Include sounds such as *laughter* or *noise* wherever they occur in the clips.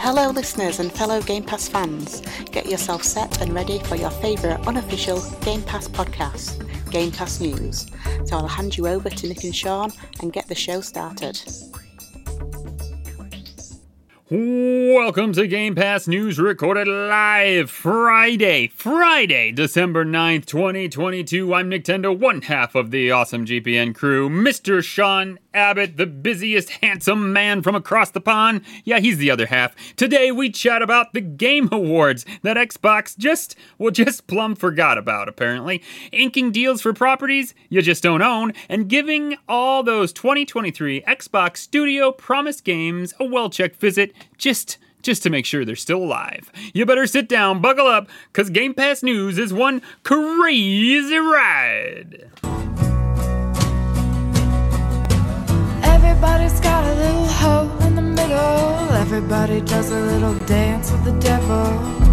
Hello, listeners and fellow Game Pass fans. Get yourself set and ready for your favourite unofficial Game Pass podcast, Game Pass News. So I'll hand you over to Nick and Sean and get the show started. Welcome to Game Pass News recorded live Friday, Friday, December 9th, 2022. I'm Nintendo, one half of the awesome GPN crew, Mr. Sean Abbott, the busiest handsome man from across the pond. Yeah, he's the other half. Today we chat about the Game Awards that Xbox just, well, just plumb forgot about, apparently. Inking deals for properties you just don't own, and giving all those 2023 Xbox Studio Promise games a well checked visit just just to make sure they're still alive. You better sit down, buckle up, cause Game Pass News is one crazy ride. Everybody's got a little hole in the middle. Everybody does a little dance with the devil.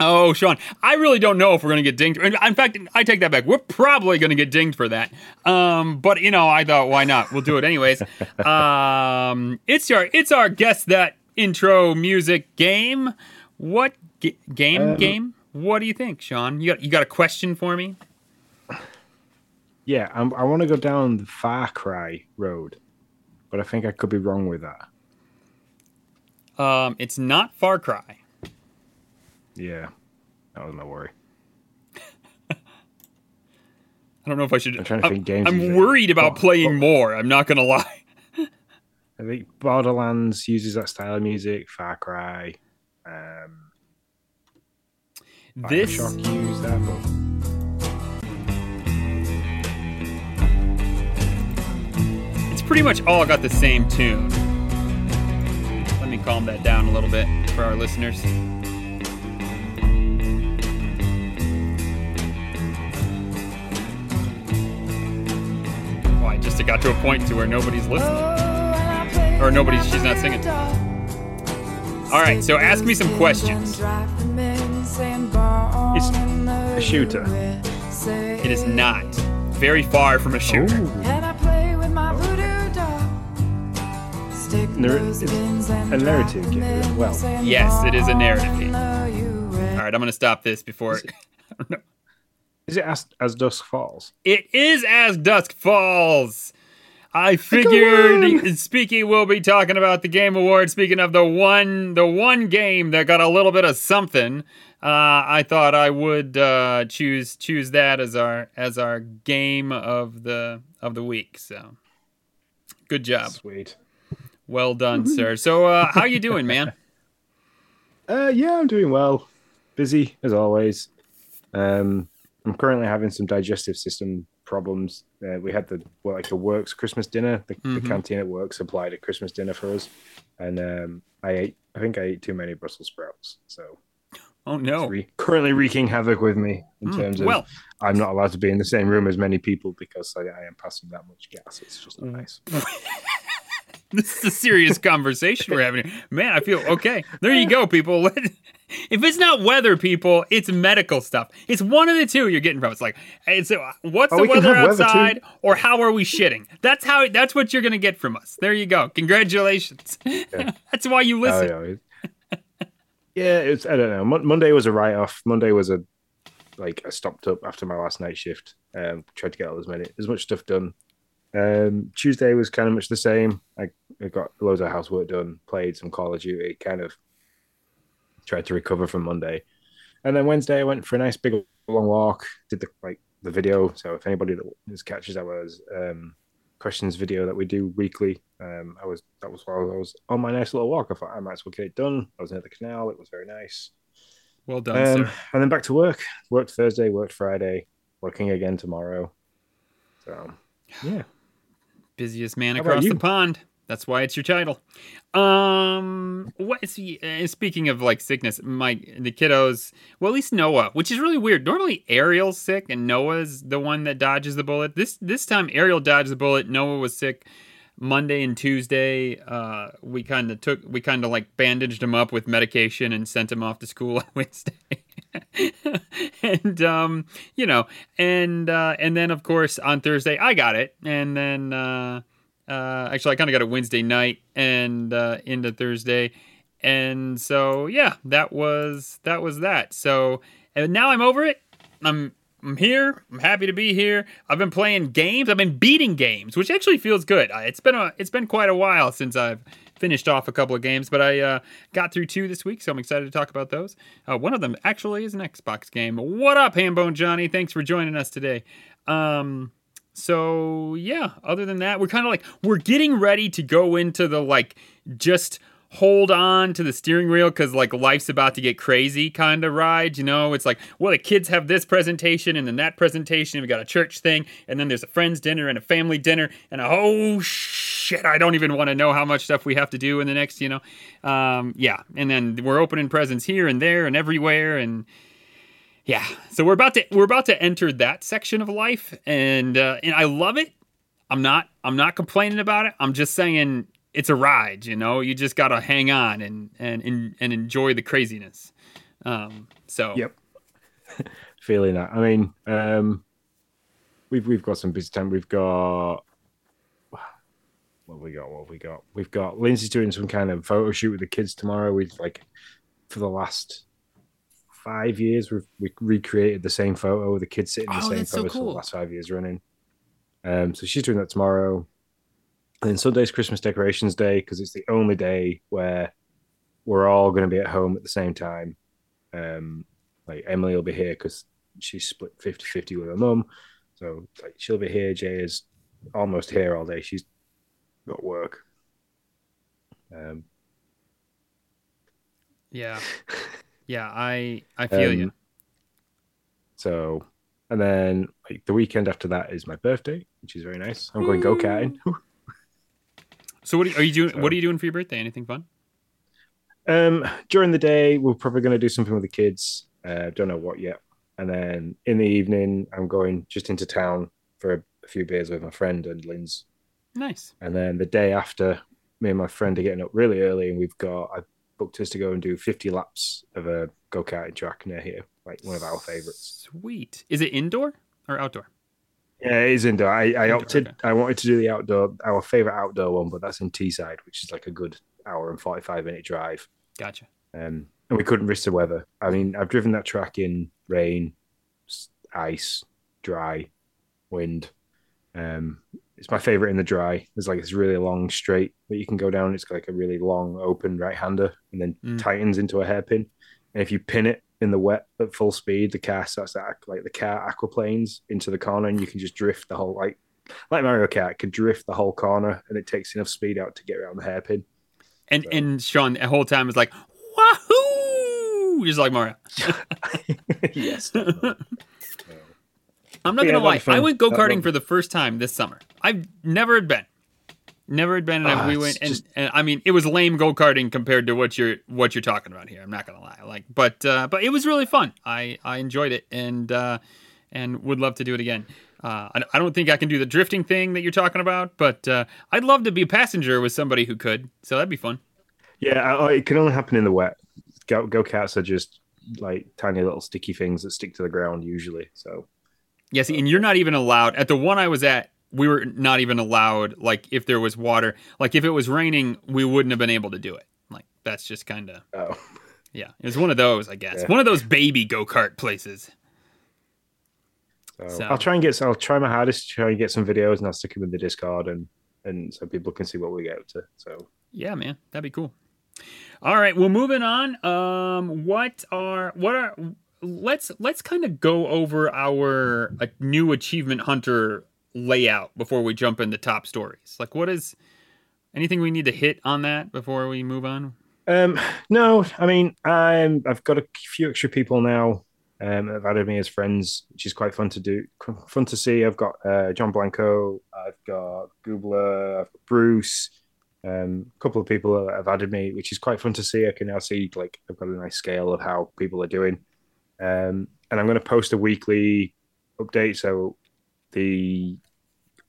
Oh, Sean, I really don't know if we're going to get dinged. In fact, I take that back. We're probably going to get dinged for that. Um, but you know, I thought, why not? We'll do it anyways. *laughs* um, it's our it's our guess that intro music game. What g- game? Um, game? What do you think, Sean? You got you got a question for me? Yeah, I'm, I want to go down the Far Cry road, but I think I could be wrong with that. Um, it's not Far Cry. Yeah, that was my worry. *laughs* I don't know if I should. I'm trying to think games I'm worried about Oh, playing oh. more. I'm not gonna lie. *laughs* I think Borderlands uses that style of music. Far Cry, um, This Bioshock used that, but It's pretty much all got the same tune. Let me calm that down a little bit for our listeners. Why? Just it got to a point to where nobody's listening. Or nobody's- she's not singing. All right, so ask me some questions. It's a shooter. It is not very far from a shooter. And I play with my voodoo doll. Stick Nar- those it's and a narrative game as well. Yes, it is a narrative game. All right, I'm gonna stop this before. Is *laughs* Is it as, as Dusk Falls? It is as dusk falls. I figured. *laughs* Speaking, we'll be talking about the Game Awards. Speaking of the one, the one game that got a little bit of something, uh, I thought I would uh, choose choose that as our as our game of the of the week. So, good job, Sweet. well done, sir. So, uh, how you doing, man? *laughs* Uh, yeah, I'm doing well. Busy as always. Um, I'm currently having some digestive system problems. Uh, we had the well, like the works Christmas dinner. The, the Mhm. canteen at work supplied a Christmas dinner for us, and um, I ate. I think I ate too many Brussels sprouts. So Oh no. re- currently wreaking havoc with me in Mm, terms of well, I'm not allowed to be in the same room as many people because I, I am passing that much gas. It's just not nice. *laughs* *laughs* this is a serious *laughs* conversation we're having. here. Man, I feel okay. There you go, people. *laughs* if it's not weather, people, it's medical stuff. It's one of the two you're getting from. It's like, it's uh, what's Oh, the we weather have weather, outside, or how are we shitting? That's how. That's what you're gonna get from us. There you go. Congratulations. that's why you Oh, listen. yeah, yeah, it's I don't know. Mon- Monday was a write off. Monday was a like I stopped up after my last night shift. Um, tried to get all as many as much stuff done. Um, Tuesday was kind of much the same. I, I got loads of housework done, played some Call of Duty, kind of tried to recover from Monday, and then Wednesday I went for a nice big long walk. Did the like the video. So if anybody that catches our um, questions video that we do weekly, um, I was that was while I was on my nice little walk. I thought I might as well get it done. I was near the canal. It was very nice. Well done, Um, and then back to work. Worked Thursday, worked Friday, working again tomorrow. So yeah, Busiest man how across the pond. That's why it's your title. Um, what is he? Uh, speaking of like sickness, my the kiddos. Well, at least Noah, which is really weird. Normally Ariel's sick and Noah's the one that dodges the bullet. This this time Ariel dodged the bullet. Noah was sick. Monday and Tuesday, uh, we kind of took we kind of like bandaged him up with medication and sent him off to school *laughs* on Wednesday. *laughs* and um, you know, and uh, and then of course on Thursday I got it, and then uh, Uh, actually, I kind of got it Wednesday night and uh, into Thursday, and so yeah, that was that was that. So and now I'm over it. I'm I'm here. I'm happy to be here. I've been playing games. I've been beating games, which actually feels good. It's been a it's been quite a while since I've finished off a couple of games, but I uh, got through two this week, so I'm excited to talk about those. Uh, one of them actually is an Xbox game. What up, Hambone Johnny? Thanks for joining us today. Um, so yeah, other than that, we're kind of like we're getting ready to go into the like just hold on to the steering wheel because like life's about to get crazy kind of ride you know it's like well the kids have this presentation and then that presentation we got a church thing and then there's a friends dinner and a family dinner and a, whole oh shit i don't even want to know how much stuff we have to do in the next you know um, yeah and then we're opening presents here and there and everywhere and yeah so we're about to we're about to enter that section of life and uh, and i love it i'm not i'm not complaining about it i'm just saying it's a ride, you know. You just gotta hang on and and and, and enjoy the craziness. Um, so yep, *laughs* feeling that. I mean, um, we've we've got some busy time. We've got what we got. What we got. We've got Lindsay's doing some kind of photo shoot with the kids tomorrow. We've like for the last five years we've we recreated the same photo with the kids sitting in the oh, same photo so cool. for the last five years running. Um, so she's doing that tomorrow. And then Sunday's Christmas decorations day because it's the only day where we're all going to be at home at the same time. Um, like Emily will be here because she's split 50 50 with her mum. So like she'll be here. Jay is almost here all day. She's got work. Um, yeah, *laughs* yeah, I I feel um, you. So, and then like the weekend after that is my birthday, which is very nice. I'm going go karting. *laughs* So what are you, are you doing? So- What are you doing for your birthday? Anything fun? Um, during the day, we're probably going to do something with the kids. Uh, don't know what yet. And then in the evening, I'm going just into town for a, a few beers with my friend and Lynn's. Nice. And then the day after, me and my friend are getting up really early, and we've got I booked us to go and do 50 laps of a go karting track near here, like one of our favorites. Sweet. Is it indoor or outdoor? Yeah, it is indoor. I, I Indoor, opted. okay. I wanted to do the outdoor, our favorite outdoor one, but that's in Teesside, which is like a good hour and 45 minute drive. Gotcha. um, and we couldn't risk the weather. I mean, I've driven that track in rain, ice, dry, wind. Um, it's my favorite in the dry. There's like this really long straight that you can go down. It's got like a really long open right hander and then Mm. tightens into a hairpin. And if you pin it in the wet at full speed, the car starts to act like the car aquaplanes into the corner, and you can just drift the whole like like Mario Kart could drift the whole corner, and it takes enough speed out to get around the hairpin. And So- and Sean the whole time is like wahoo, just like Mario. *laughs* yes. *laughs* I'm not Yeah, gonna lie. I went go karting for the first time this summer. I've never had been, never had been, and Ah, we went. And, just- and I mean, it was lame go karting compared to what you're what you're talking about here. I'm not gonna lie. Like, but uh, but it was really fun. I I enjoyed it and uh, and would love to do it again. Uh, I, I don't think I can do the drifting thing that you're talking about, but uh, I'd love to be a passenger with somebody who could. So that'd be fun. Yeah, I- I- it can only happen in the wet. Go go karts are just like tiny little sticky things that stick to the ground usually. So Yeah, see, and you're not even allowed at the one I was at. We were not even allowed. Like, if there was water, like if it was raining, we wouldn't have been able to do it. Like, that's just kind of oh, yeah. It was one of those, I guess. Yeah. One of those baby go kart places. so, So- I'll try and get. I'll try my hardest to try and get some videos, and I'll stick them in the Discord, and and so people can see what we get up to. So Yeah, man, that'd be cool. All right, well, moving on. Um, what are what are let's let's kind of go over our new achievement hunter layout before we jump into top stories. Like, what is anything we need to hit on that before we move on? Um, no, I mean, I'm I've got a few extra people now um, have added me as friends, which is quite fun to do, fun to see. I've got uh, John Blanco, I've got Goobler, I've got Bruce, um, a couple of people have added me, which is quite fun to see. I can now see like I've got a nice scale of how people are doing, um, and I'm going to post a weekly update. So the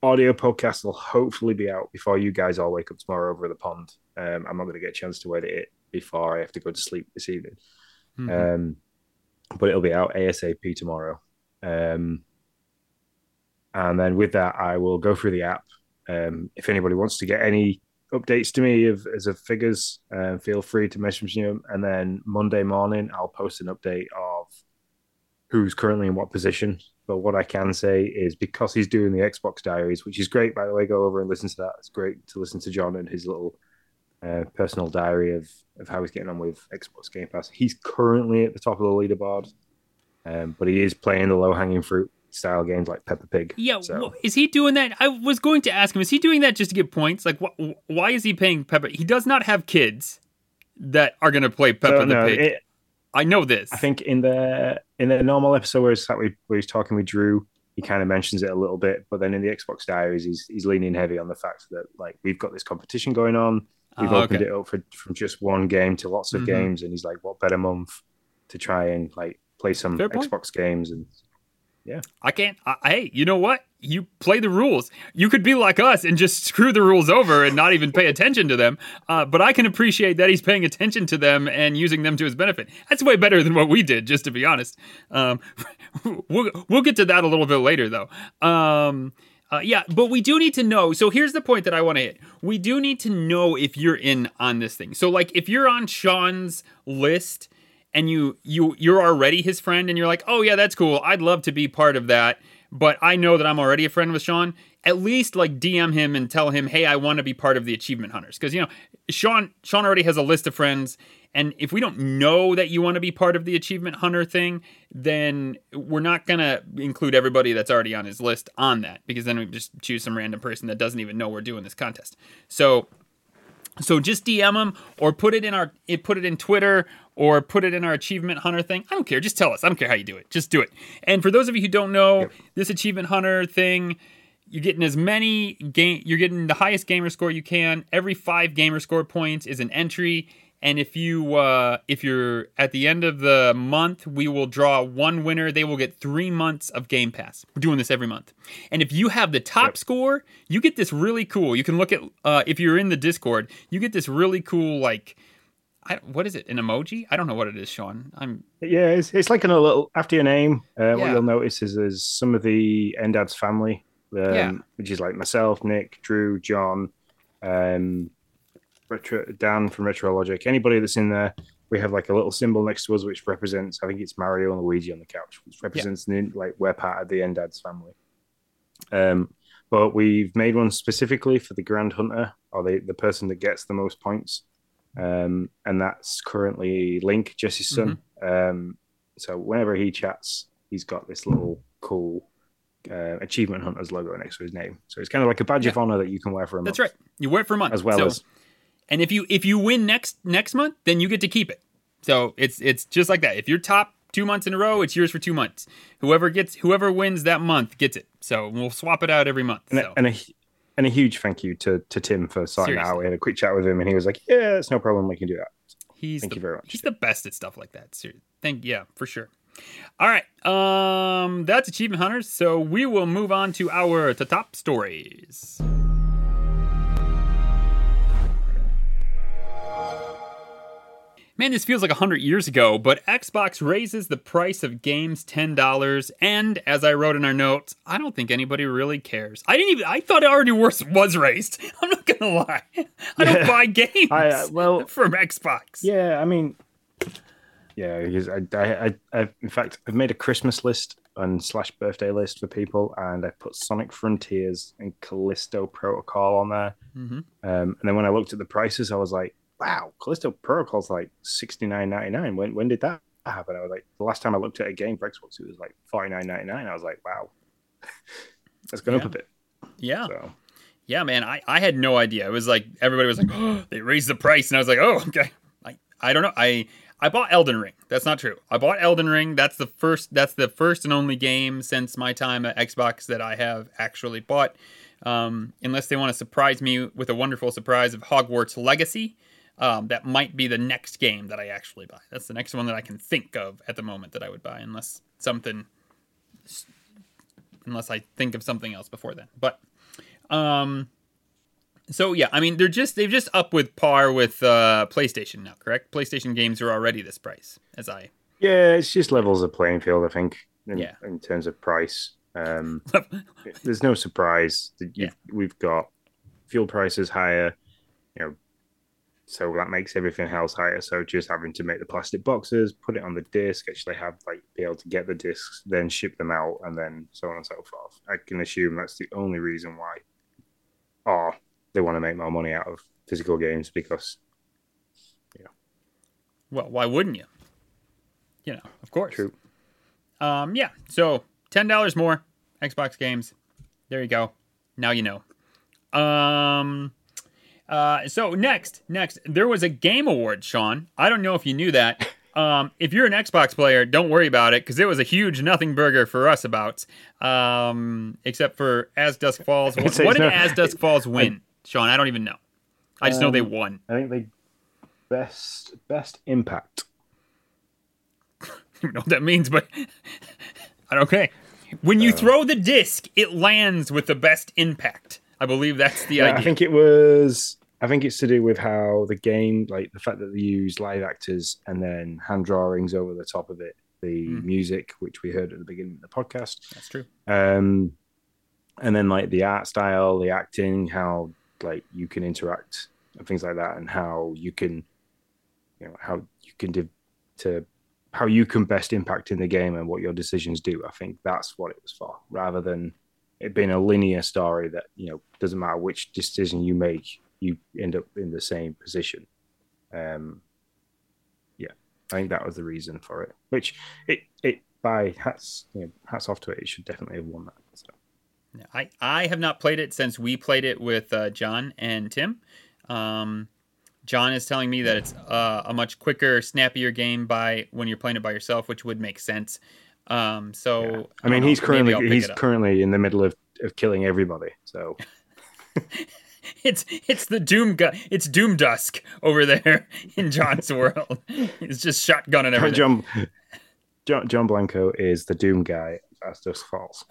audio podcast will hopefully be out before you guys all wake up tomorrow over the pond. Um, I'm not going to get a chance to edit it before I have to go to sleep this evening. Mhm. Um, but it'll be out ASAP tomorrow. Um, and then with that, I will go through the app Um, if anybody wants to get any updates to me of as of figures, uh, feel free to message me. And then Monday morning, I'll post an update of who's currently in what position. But what I can say is because he's doing the Xbox Diaries, which is great, by the way, go over and listen to that. It's great to listen to John and his little uh, personal diary of, of how he's getting on with Xbox Game Pass. He's currently at the top of the leaderboard, um, but he is playing the low hanging fruit style games like Peppa Pig. Yeah, so. is he doing that? I was going to ask him, is he doing that just to get points? Like, wh- why is he paying Peppa? He does not have kids that are going to play Peppa So, the no, Pig. it- I know this. I think in the in the normal episode where he's, sat with, where he's talking with Drew, he kind of mentions it a little bit, but then in the Xbox Diaries, he's he's leaning heavy on the fact that like we've got this competition going on. We've Oh, opened okay. it up for from just one game to lots of Mhm. games, and he's like, "What better month to try and like play some Xbox games?" And I can't. I, hey, you know what? You play the rules. You could be like us and just screw the rules over and not even pay attention to them. Uh, but I can appreciate that he's paying attention to them and using them to his benefit. That's way better than what we did, just to be honest. Um, *laughs* we'll we'll get to that a little bit later, though. Um, uh, yeah, but we do need to know. So here's the point that I want to hit. We do need to know if you're in on this thing. So like if you're on Sean's list and you you you're already his friend and you're like, "Oh yeah, that's cool. I'd love to be part of that." But I know that I'm already a friend with Sean. At least like DM him and tell him, "Hey, I want to be part of the achievement hunters." Cuz you know, Sean Sean already has a list of friends and if we don't know that you want to be part of the achievement hunter thing, then we're not going to include everybody that's already on his list on that because then we just choose some random person that doesn't even know we're doing this contest. So so just DM them or put it in our it put it in Twitter or put it in our achievement hunter thing. I don't care. Just tell us. I don't care how you do it. Just do it. And for those of you who don't know, this achievement hunter thing, you're getting as many game you're getting the highest gamer score you can. Every 5 gamer score points is an entry. And if you uh, if you're at the end of the month, we will draw one winner. They will get three months of Game Pass. We're doing this every month. And if you have the top score, you get this really cool. You can look at uh, if you're in the Discord, you get this really cool like, I, what is it? An emoji? I don't know what it is, Sean. I'm yeah, it's, it's like in a little after your name. Uh, What you'll notice is there's some of the Endad's family, um, Yeah. which is like myself, Nick, Drew, John, um, Retro, Dan from Retro Logic. Anybody that's in there, we have like a little symbol next to us which represents. I think it's Mario and Luigi on the couch, which represents the, like we're part of the Endad's family. Um, but we've made one specifically for the Grand Hunter or the the person that gets the most points, um, and that's currently Link, Jesse's son. Um, so whenever he chats, he's got this little cool uh, achievement hunters logo next to his name. So it's kind of like a badge of honor that you can wear for a month. that's right. You wear it for a month As well So- as And if you if you win next next month, then you get to keep it. So it's it's just like that. If you're top two months in a row, it's yours for two months. Whoever gets whoever wins that month gets it. So we'll swap it out every month. and, So a, and a and a huge thank you to to Tim for it out. We had a quick chat with him, and he was like, "Yeah, it's no problem. We can do that." he's thank the, you very much. He's the best at stuff like that. Ser- Thank yeah, for sure. All right. Um that's achievement hunters. So we will move on to our to top stories. Man, this feels like 100 years ago, but Xbox raises the price of games $10. And as I wrote in our notes, I don't think anybody really cares. I didn't even, I thought it already was, was raised. *laughs* I'm not going to lie. *laughs* I don't Yeah. buy games I, uh, well, *laughs* from Xbox. Yeah, I mean, yeah, because I, I, I, I've, in fact, I've made a Christmas list and slash birthday list for people, and I put Sonic Frontiers and Callisto Protocol on there. Mhm. Um, and then when I looked at the prices, I was like, wow, Callisto Protocol's like sixty nine ninety nine. When when did that happen? I was like, the last time I looked at a game for Xbox, it was like forty nine ninety nine. I was like, wow, *laughs* that's gone Yeah. up a bit. Yeah. So Yeah, man. I, I had no idea. It was like everybody was like, oh, *gasps* they raised the price. And I was like, oh, okay. I, I don't know. I I bought Elden Ring. That's not true. I bought Elden Ring. That's the first that's the first and only game since my time at Xbox that I have actually bought. Um, unless they want to surprise me with a wonderful surprise of Hogwarts Legacy. Um, that might be the next game that I actually buy. That's the next one that I can think of at the moment that I would buy, unless something, unless I think of something else before then. But, um, so yeah, I mean they're just they've just up with par with uh, PlayStation now, correct? PlayStation games are already this price, as I yeah, it's just levels of playing field. I think. In, Yeah. in terms of price, um, *laughs* there's no surprise that you've, we've got fuel prices higher, you know, so that makes everything else higher. So just having to make the plastic boxes, put it on the disc, actually have like be able to get the discs, then ship them out, and then so on and so forth. I can assume that's the only reason why, or they want to make more money out of physical games because, you know, Well, why wouldn't you? You know, of course. true. Um, yeah. So ten dollars more Xbox games. There you go. Now you know. Um, uh, so next, next, there was a game award, Sean. I don't know if you knew that. *laughs* Um, if you're an Xbox player, don't worry about it because it was a huge nothing burger for us about. Um, except for As Dusk Falls. *laughs* What, what did no- As Dusk Falls *laughs* win, Sean? I don't even know. I just know they Um, won. I think they best best impact. I don't know what that means, but I don't okay. When Uh, you throw the disc, it lands with the best impact. I believe that's the Yeah, idea. I think it was. I think it's to do with how the game, like the fact that they use live actors and then hand drawings over the top of it, the Hmm. music, which we heard at the beginning of the podcast, that's true. um, and then like the art style, the acting, how like you can interact and things like that, and how you can, you know, how you can div- to how you can best impact in the game and what your decisions do. I think that's what it was for, rather than it being a linear story that you know doesn't matter which decision you make, you end up in the same position. Um, yeah, I think that was the reason for it. Which it it by hats you know, hats off to it, it should definitely have won that. So. I, I have not played it since we played it with uh, John and Tim. Um, John is telling me that it's uh, a much quicker, snappier game by when you're playing it by yourself, which would make sense. Um, so Yeah. I, I mean, know, he's maybe currently he's currently in the middle of, of killing everybody. So *laughs* *laughs* it's it's the Doom gu- it's Doom Dusk over there *laughs* in John's *laughs* world. He's just shotgunning everything. John, John John Blanco is the Doom guy as Dusk Falls.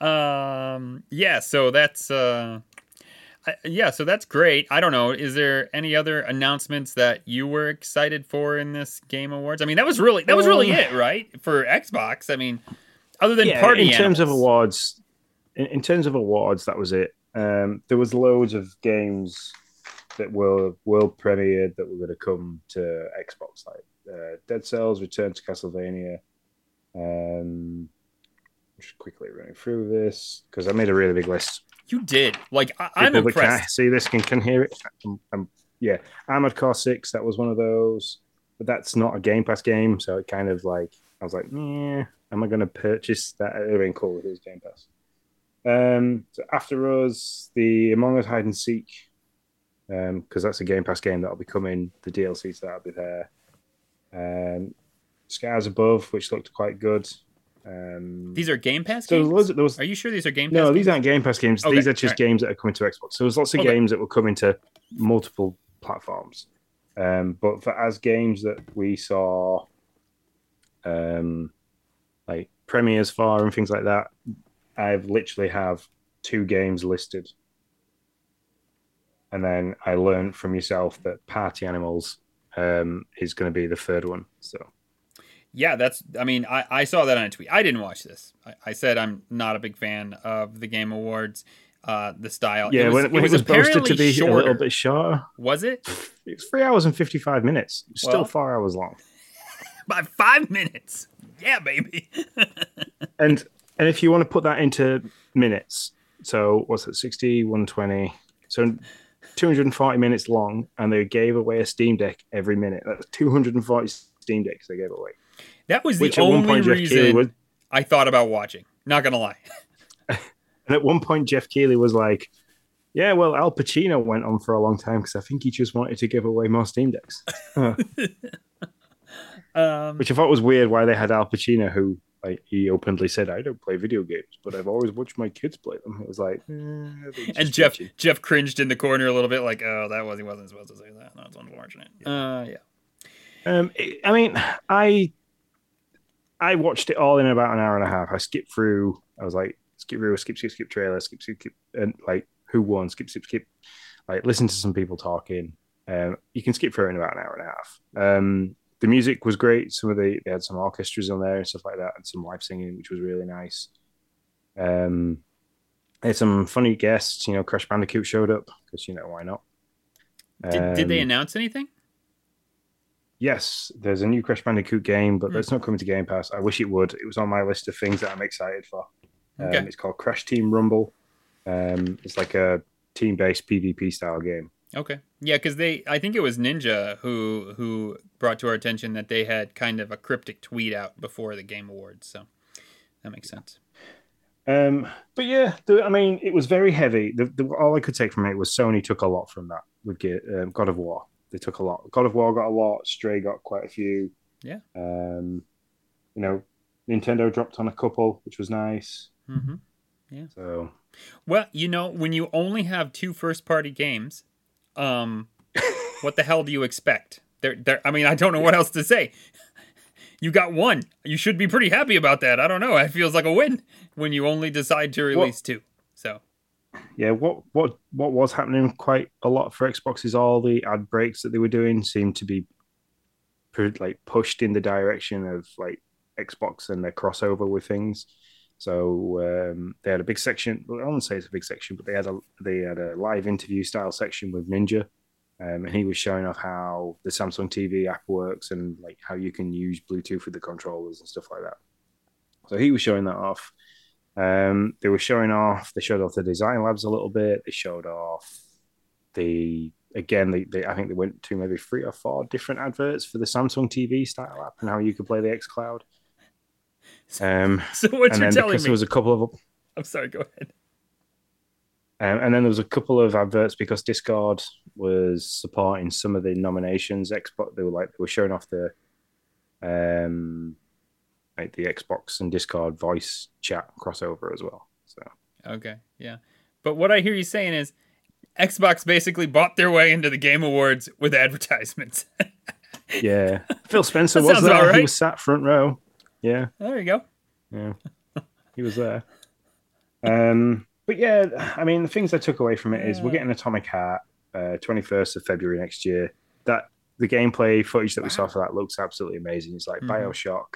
um yeah so that's uh I, yeah so that's great i don't know is there any other announcements that you were excited for in this game awards i mean that was really that was really Um, it right for xbox i mean other than Yeah, party in terms of awards, in, in terms of awards, that was it. Um, there was loads of games that were world premiered that were going to come to Xbox, like uh, Dead Cells, Return to Castlevania. Um, just quickly running through this because I made a really big list. you did like I, i'm can't impressed see this can can hear it. Um, um, yeah, Armored Core Six. That was one of those, but that's not a Game Pass game, so it kind of like I was like, yeah, am I going to purchase that? It would have been cool it was Game Pass. Um, so after us, the Among Us Hide and Seek, because that's a Game Pass game that'll be coming. The DLC so that'll be there. Um, Scars Above, which looked quite good. Um, these are game pass so games there was are you sure these are game pass no, games? these aren't Game Pass games. Okay, These are just alright. games that are coming to Xbox. So there's lots of Okay. games that will come into multiple platforms. Um, but for as games that we saw, um, like premieres for and things like that, I've literally have two games listed. And then I learned from yourself that Party Animals um, is going to be the third one. So Yeah, that's. I mean, I, I saw that on a tweet. I didn't watch this. I, I said I'm not a big fan of the Game Awards, uh, the style. yeah, when, when it was posted to be a little shorter. bit shorter, Was it it's three hours and fifty five minutes. It's still Well- four hours long. *laughs* by five minutes? Yeah, baby. *laughs* And and if you want to put that into minutes, so what's it, 60, 120, so 240 minutes long, and they gave away a Steam Deck every minute. That's 240 Steam Decks they gave away. That was the Which at one only point Geoff Keighley reason was, I thought about watching. Not gonna lie. *laughs* and at one point Geoff Keighley was like, "Yeah, well, Al Pacino went on for a long time because I think he just wanted to give away more Steam Decks." *laughs* Huh. Um, Which I thought was weird. Why they had Al Pacino, who like he openly said, "I don't play video games, but I've always watched my kids play them." It was like, eh, and Jeff bitchy. Jeff cringed in the corner a little bit, like, "Oh, that was he wasn't supposed to say that. That's unfortunate." Uh, yeah. Um, I mean, I I watched it all in about an hour and a half. I skipped through. I was like, skip through, skip, skip, skip trailer, skip, skip, skip, and like who won, skip, skip, skip. Like listen to some people talking. Um, you can skip through in about an hour and a half. Um, the music was great. Some of the they had some orchestras on there and stuff like that, and some live singing, which was really nice. Um, They had some funny guests. You know, Crash Bandicoot showed up because you know why not. Did, did they Um, announce anything? Yes, there's a new Crash Bandicoot game, but Hmm. that's not coming to Game Pass. I wish it would. It was on my list of things that I'm excited for. Um, Okay. It's called Crash Team Rumble. Um, it's like a team-based PvP style game. Okay. Yeah, because they, I think it was Ninja who who brought to our attention that they had kind of a cryptic tweet out before the Game Awards. So that makes sense. Um, but yeah, the, I mean, it was very heavy. The, the, all I could take from it was Sony took a lot from that with um, God of War. They took a lot. God of War got a lot. Stray got quite a few. Yeah. Um, you know, Nintendo dropped on a couple, which was nice. hmm Yeah. So Well, you know, when you only have two first party games, um, what the hell do you expect? There, there. I mean, I don't know what else to say. You got one. You should be pretty happy about that. I don't know. It feels like a win when you only decide to release two. So yeah, what what what was happening quite a lot for Xbox is all the ad breaks that they were doing seemed to be like pushed in the direction of like Xbox and their crossover with things. So um, they had a big section. Well, I won't say it's a big section, but they had a they had a live interview style section with Ninja, um, and he was showing off how the Samsung TV app works and like how you can use Bluetooth with the controllers and stuff like that. So he was showing that off. Um, they were showing off. They showed off the design labs a little bit. They showed off the again. They, they I think they went to maybe three or four different adverts for the Samsung TV style app and how you could play the xCloud. Um, *laughs* so what you're then telling because me? there was a couple of I'm sorry. Go ahead. Um, and then there was a couple of adverts because Discord was supporting some of the nominations. Xbox, they were like they were showing off the, um, like the Xbox and Discord voice chat crossover as well. So Okay. Yeah. But what I hear you saying is Xbox basically bought their way into the Game Awards with advertisements. *laughs* yeah, Phil Spencer That was sounds there. all right. He was sat front row. Yeah, there you go. yeah, he was there. Um, but yeah, I mean, the things I took away from it is we're getting Atomic Heart, twenty first of February next year. That the gameplay footage that we saw for that looks absolutely amazing. It's like Mhm. Bioshock,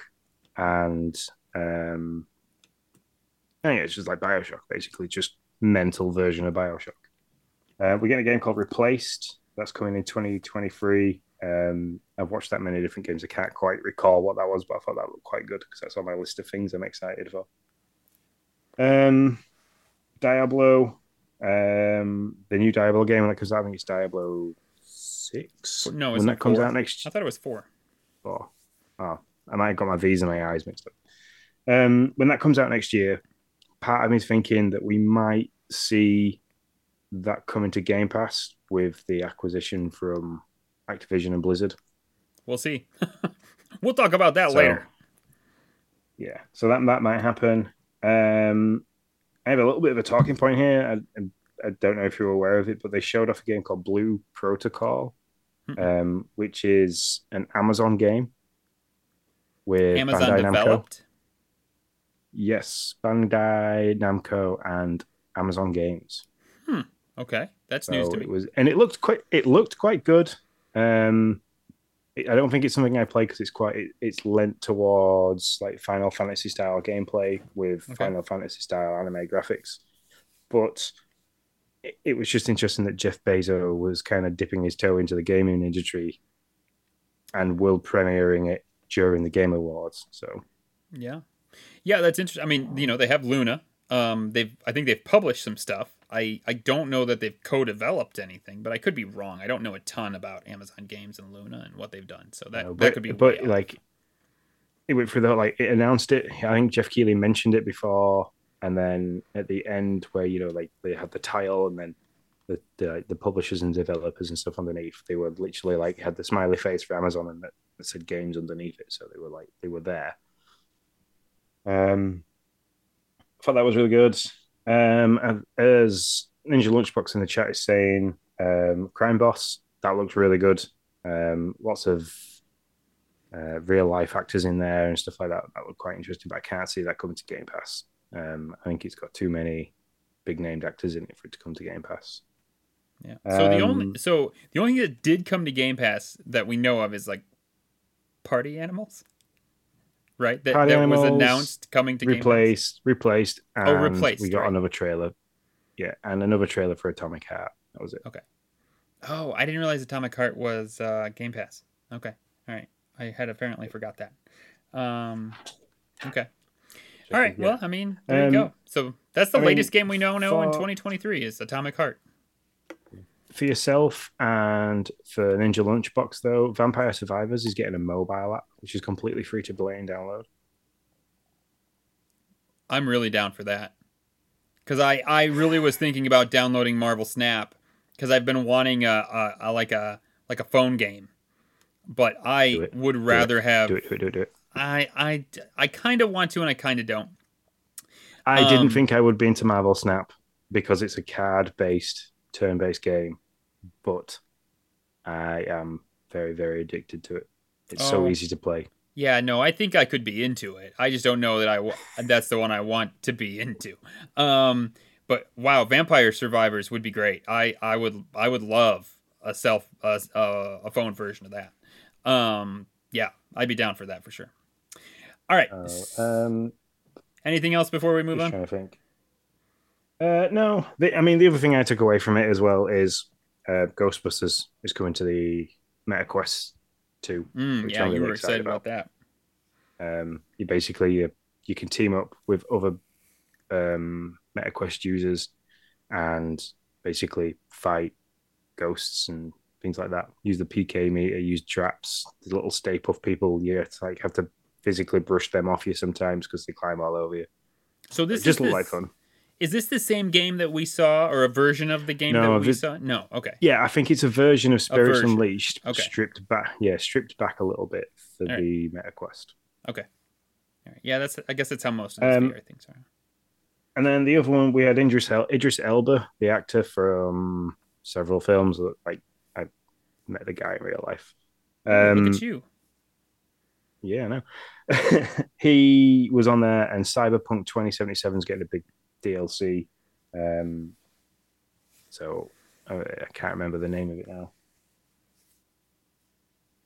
and um, yeah, it's just like Bioshock, basically, just mental version of Bioshock. Uh, we're getting a game called Replaced that's coming in 2023. Um, I've watched that many different games. I can't quite recall what that was, but I thought that looked quite good because that's on my list of things I'm excited for. Um, Diablo, um, the new Diablo game that I think it's Diablo six. No, when that comes four. out next I thought it was four. four. Oh, I might have got my V's and my I's mixed up. Um, when that comes out next year, part of me is thinking that we might see that coming to Game Pass with the acquisition from Activision and Blizzard. We'll see. *laughs* we'll talk about that So, later. Yeah, so that that might happen. Um, I have a little bit of a talking point here. I, I don't know if you're aware of it, but they showed off a game called Blue Protocol, Mm-mm. um, which is an Amazon game with Amazon Bandai Namco. developed. Yes, Bandai Namco and Amazon Games. Okay, that's So news to me. it was, and it looked quite. It looked quite good. Um, I don't think it's something I play because it's quite. It, it's lent towards like Final Fantasy style gameplay with Okay. Final Fantasy style anime graphics, but it, it was just interesting that Jeff Bezos was kind of dipping his toe into the gaming industry, and will premiering it during the Game Awards. So Yeah, yeah, that's interesting. I mean, you know, they have Luna. Um, they've I think they've published some stuff. I I don't know that they've co-developed anything, but I could be wrong. I don't know a ton about Amazon Games and Luna and what they've done. So that No, that could be. but way off. like it went through the like it announced it. I think Geoff Keighley mentioned it before, and then at the end where you know like they had the tile and then the the, the publishers and developers and stuff underneath, they were literally like had the smiley face for Amazon and that, that said games underneath it, so they were like they were there. Um, thought that was really good. Um, and as Ninja Lunchbox in the chat is saying, um, Crime Boss that looked really good. Um, lots of uh, real life actors in there and stuff like that. That looked quite interesting, but I can't see that coming to Game Pass. Um, I think it's got too many big named actors in it for it to come to Game Pass. yeah. So the only um, so the only thing that did come to Game Pass that we know of is like Party Animals, right? That that was announced coming to Game Replaced, replaced, Oh, replaced, we got right. another trailer. yeah, and another trailer for Atomic Heart. That was it. Okay. Oh, I didn't realize Atomic Heart was uh, Game Pass. Okay, all right. I had apparently forgot that. Um, okay. All right. Well, I mean, there Um, you go. So that's the I mean, latest game we know now in 2023 is Atomic Heart. For yourself and for Ninja Lunchbox, though, Vampire Survivors is getting a mobile app, which is completely free to play and download. I'm really down for that. Because I, I really was thinking about downloading Marvel Snap because I've been wanting a, a, a like a like a phone game, but I Do would Do rather have Do it, do it, do it, do it. I I I kind of want to and I kind of don't. I Um, didn't think I would be into Marvel Snap because it's a card-based, turn-based game, but I am very, very addicted to it. It's so Oh. easy to play. Yeah, no, I think I could be into it. I just don't know that I that's the one I want to be into. Um, but wow, Vampire Survivors would be great. I I would I would love a self a, a, phone version of that. Um, yeah, I'd be down for that for sure. All right. Uh, um, Anything else before we move on? to think. Uh, no, the, I mean the other thing I took away from it as well is uh, Ghostbusters is coming to the MetaQuest two. Mm, yeah, I'm you were excited about that. Um, you basically you, you can team up with other um, MetaQuest users and basically fight ghosts and things like that. Use the PK meter, use traps, the little Stay Puft people. You have to, like have to physically brush them off you sometimes because they climb all over you. So this It just is the- like fun. Is this the same game that we saw, or a version of the game No, that we this- saw? No. Okay. Yeah, I think it's a version of Spirits version. Unleashed, Okay. stripped back. Yeah, stripped back a little bit for right. the MetaQuest. Okay. All right. Yeah, that's. I guess that's how most of these Um, things are. And then the other one we had Idris, El- Idris Elba, the actor from several films. Like I met the guy in real life. Um, Look at you. Yeah, I know. *laughs* he was on there, and Cyberpunk 2077 is getting a big DLC. Um, so uh, I can't remember the name of it now.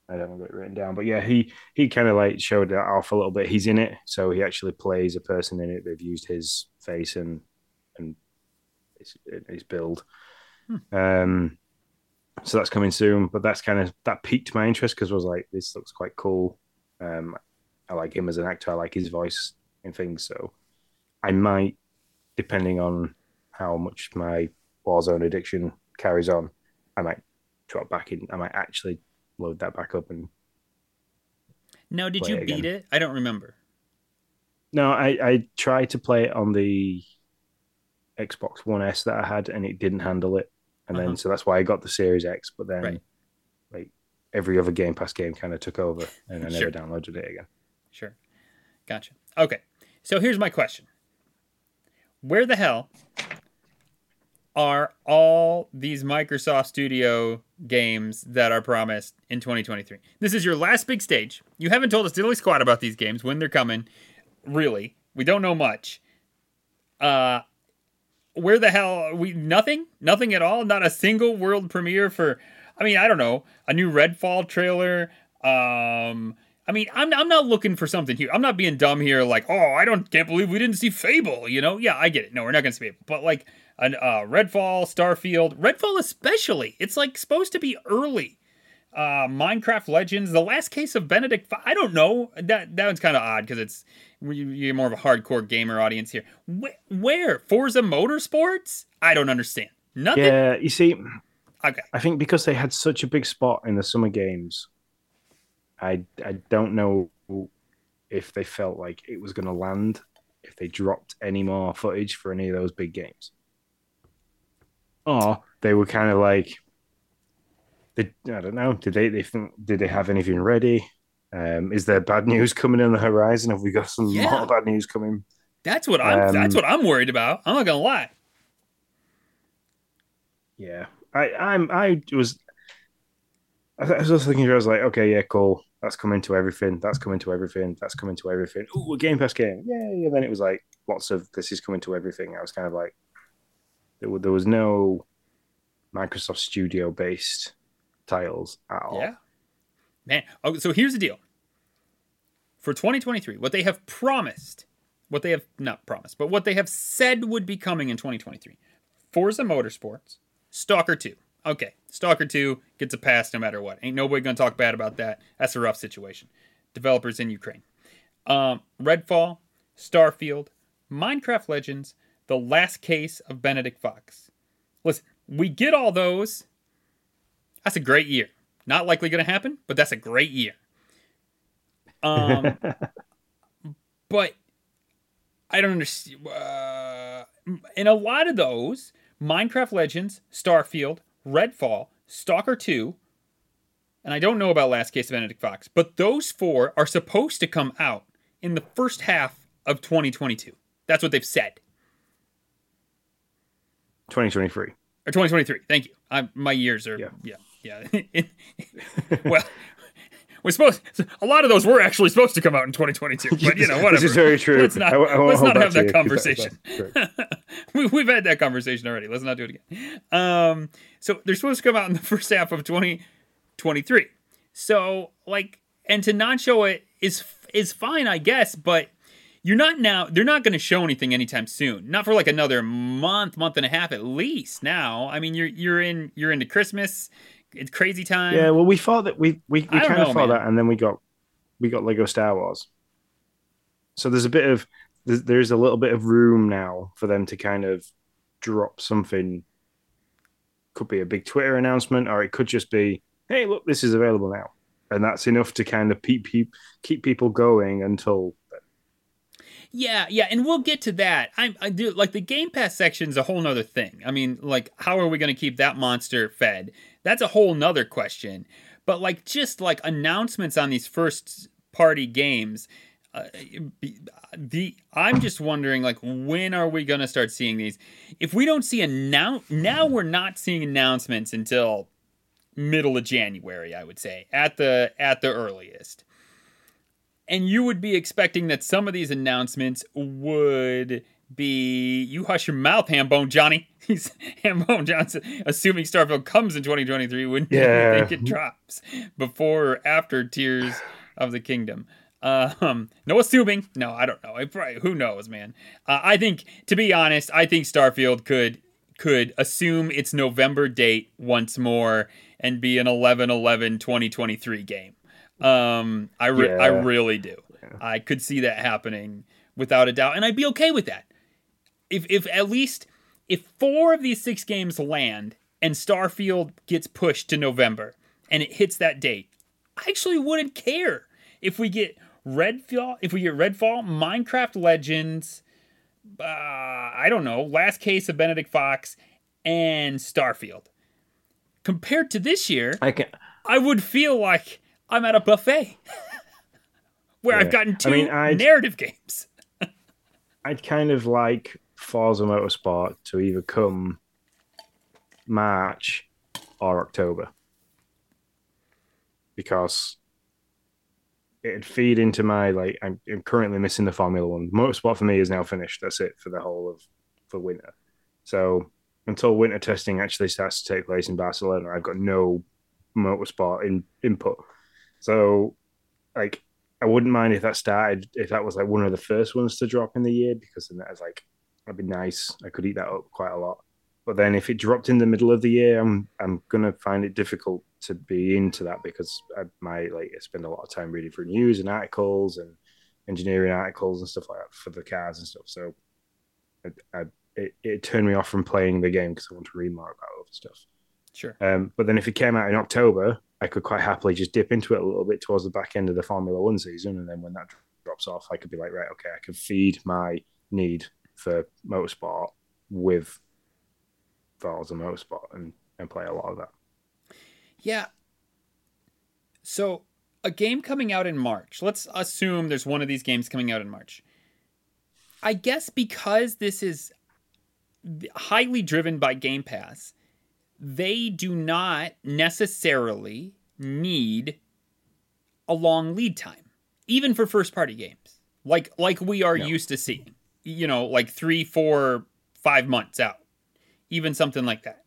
I haven't got it written down, but yeah, he he kind of like showed that off a little bit. He's in it, so he actually plays a person in it. They've used his face and and his, his build. Um, so that's coming soon. But that's kind of that piqued my interest because I was like, this looks quite cool. Um, I like him as an actor. I like his voice and things. So I might, depending on how much my Warzone addiction carries on, I might drop back in. I might actually load that back up and Now, did you it beat it? I don't remember. No, I, I tried to play it on the Xbox One S that I had, and it didn't handle it. And Uh-huh. then so that's why I got the Series X. But then, Right. like every other Game Pass game, kind of took over, and I *laughs* Sure. never downloaded it again. Sure. Gotcha. Okay. So here's my question Where the hell are all these Microsoft Studio games that are promised in 2023? This is your last big stage. You haven't told us diddly squat about these games, when they're coming. Really. We don't know much. Uh, where the hell we? Nothing? Nothing at all? Not a single world premiere for, I mean, I don't know, a new Redfall trailer. Um, I mean, I'm, I'm not looking for something here. I'm not being dumb here, like, oh, I don't can't believe we didn't see Fable. You know? Yeah, I get it. No, we're not gonna see Fable, but like an uh, Redfall, Starfield, Redfall especially. It's like supposed to be early. Uh, Minecraft Legends, the last case of Benedict. Fi- I don't know. That that one's kind of odd because it's you- you're more of a hardcore gamer audience here. Where, where Forza Motorsports? I don't understand. Nothing. Yeah, you see, Okay. I think because they had such a big spot in the summer games, I I don't know if they felt like it was going to land if they dropped any more footage for any of those big games, or they were kind of like, they, I don't know. Did they they think did they have anything ready? Um, is there bad news coming on the horizon? Have we got some Yeah. more bad news coming? That's what I'm. Um, that's what I'm worried about. I'm not gonna lie. Yeah, I I'm I was I was just thinking. I was like, okay, yeah, cool. That's coming to everything. That's coming to everything. That's coming to everything. Ooh, a Game Pass game. Yeah, And then it was like lots of this is coming to everything. I was kind of like, there was, there was no Microsoft Studio based titles at all. Yeah. Man. Oh, so here's the deal. For 2023, what they have promised, what they have not promised, but what they have said would be coming in 2023. Forza Motorsports, Stalker 2. Okay, Stalker 2 gets a pass no matter what. Ain't nobody gonna talk bad about that. That's a rough situation. Developers in Ukraine. Um, Redfall, Starfield, Minecraft Legends, The Last Case of Benedict Fox. Listen, we get all those. That's a great year. Not likely going to happen, but that's a great year. Um, *laughs* but I don't understand. Uh, in a lot of those, Minecraft Legends, Starfield, Redfall, Stalker 2, and I don't know about Last Case of Benedict Fox, but those four are supposed to come out in the first half of 2022. That's what they've said. 2023. Or 2023. Thank you. I, my years are, yeah, yeah. yeah. *laughs* well, we're supposed a lot of those were actually supposed to come out in 2022 but you know *laughs* whatever. this is very true. Let's not, I, I let's not have that you, conversation. *laughs* we, we've had that conversation already. Let's not do it again. Um, so they're supposed to come out in the *laughs* first half of 2023 so like and to not show it is is fine i guess but you're not now they're not going to show anything anytime soon. Not for like another month month and a half at least now. I mean you're you're in you're into christmas it's crazy time. Yeah, well, we thought that we we, we kind know, of thought man. that, and then we got we got Lego Star Wars. So there's a bit of there's, a little bit of room now for them to kind of drop something. Could be a big Twitter announcement, or it could just be, "Hey, look, this is available now," and that's enough to kind of keep keep, keep people going until. Yeah, yeah, and we'll get to that. I, I do like the Game Pass section is a whole nother thing. I mean, like, how are we going to keep that monster fed? That's a whole nother question. But like, just like announcements on these first party games, uh, the I'm just wondering like, when are we to start seeing these? If we don't see announce now, we're not seeing announcements until middle of January, I would say, at the at the earliest and you would be expecting that some of these announcements would be you hush your mouth, Hambone Johnny. *laughs* He's Hambone Johnson, assuming Starfield comes in 2023, wouldn't Yeah. you think it drops before or after Tears of the Kingdom? Um, no assuming. No, I don't know. Probably, who knows, man? Uh, I think, to be honest, I think Starfield could could assume its November date once more and be an 11-11-2023 game. Um, I re- Yeah. I really do. I could see that happening without a doubt, and I'd be okay with that. If if at least if four of these six games land and Starfield gets pushed to November and it hits that date, I actually wouldn't care if we get Redfall, if we get Redfall, Minecraft Legends, uh, I don't know, Last Case of Benedict Fox, and Starfield. Compared to this year, I can. I would feel like I'm at a buffet *laughs* where I've gotten two I'd- narrative games. *laughs* I'd kind of like Forza Motorsport to either come March or October because it'd feed into my like I'm, I'm currently missing the Formula One. Motorsport for me is now finished. That's it for the whole of for winter. So until winter testing actually starts to take place in Barcelona, I've got no motorsport in input. So like I wouldn't mind if that started if that was like one of the first ones to drop in the year because then that's like that'd be nice. I could eat that up quite a lot. But then if it dropped in the middle of the year, I'm I'm gonna find it difficult to be into that because I might like spend a lot of time reading for news and articles and engineering articles and stuff like that for the cars and stuff. So I, I, it, it turned me off from playing the game because I want to read more about other stuff. Sure. Um, but then if it came out in October, I could quite happily just dip into it a little bit towards the back end of the Formula One season, and then when that drops off, I could be like, right, okay, I can feed my need for motorsport with Forza Motorsport and and play a lot of that. Yeah. So, a game coming out in March. Let's assume there's one of these games coming out in March. I guess because this is highly driven by Game Pass, they do not necessarily need a long lead time, even for first party games, like like we are No. used to seeing. You know, like three, four, five months out, even something like that.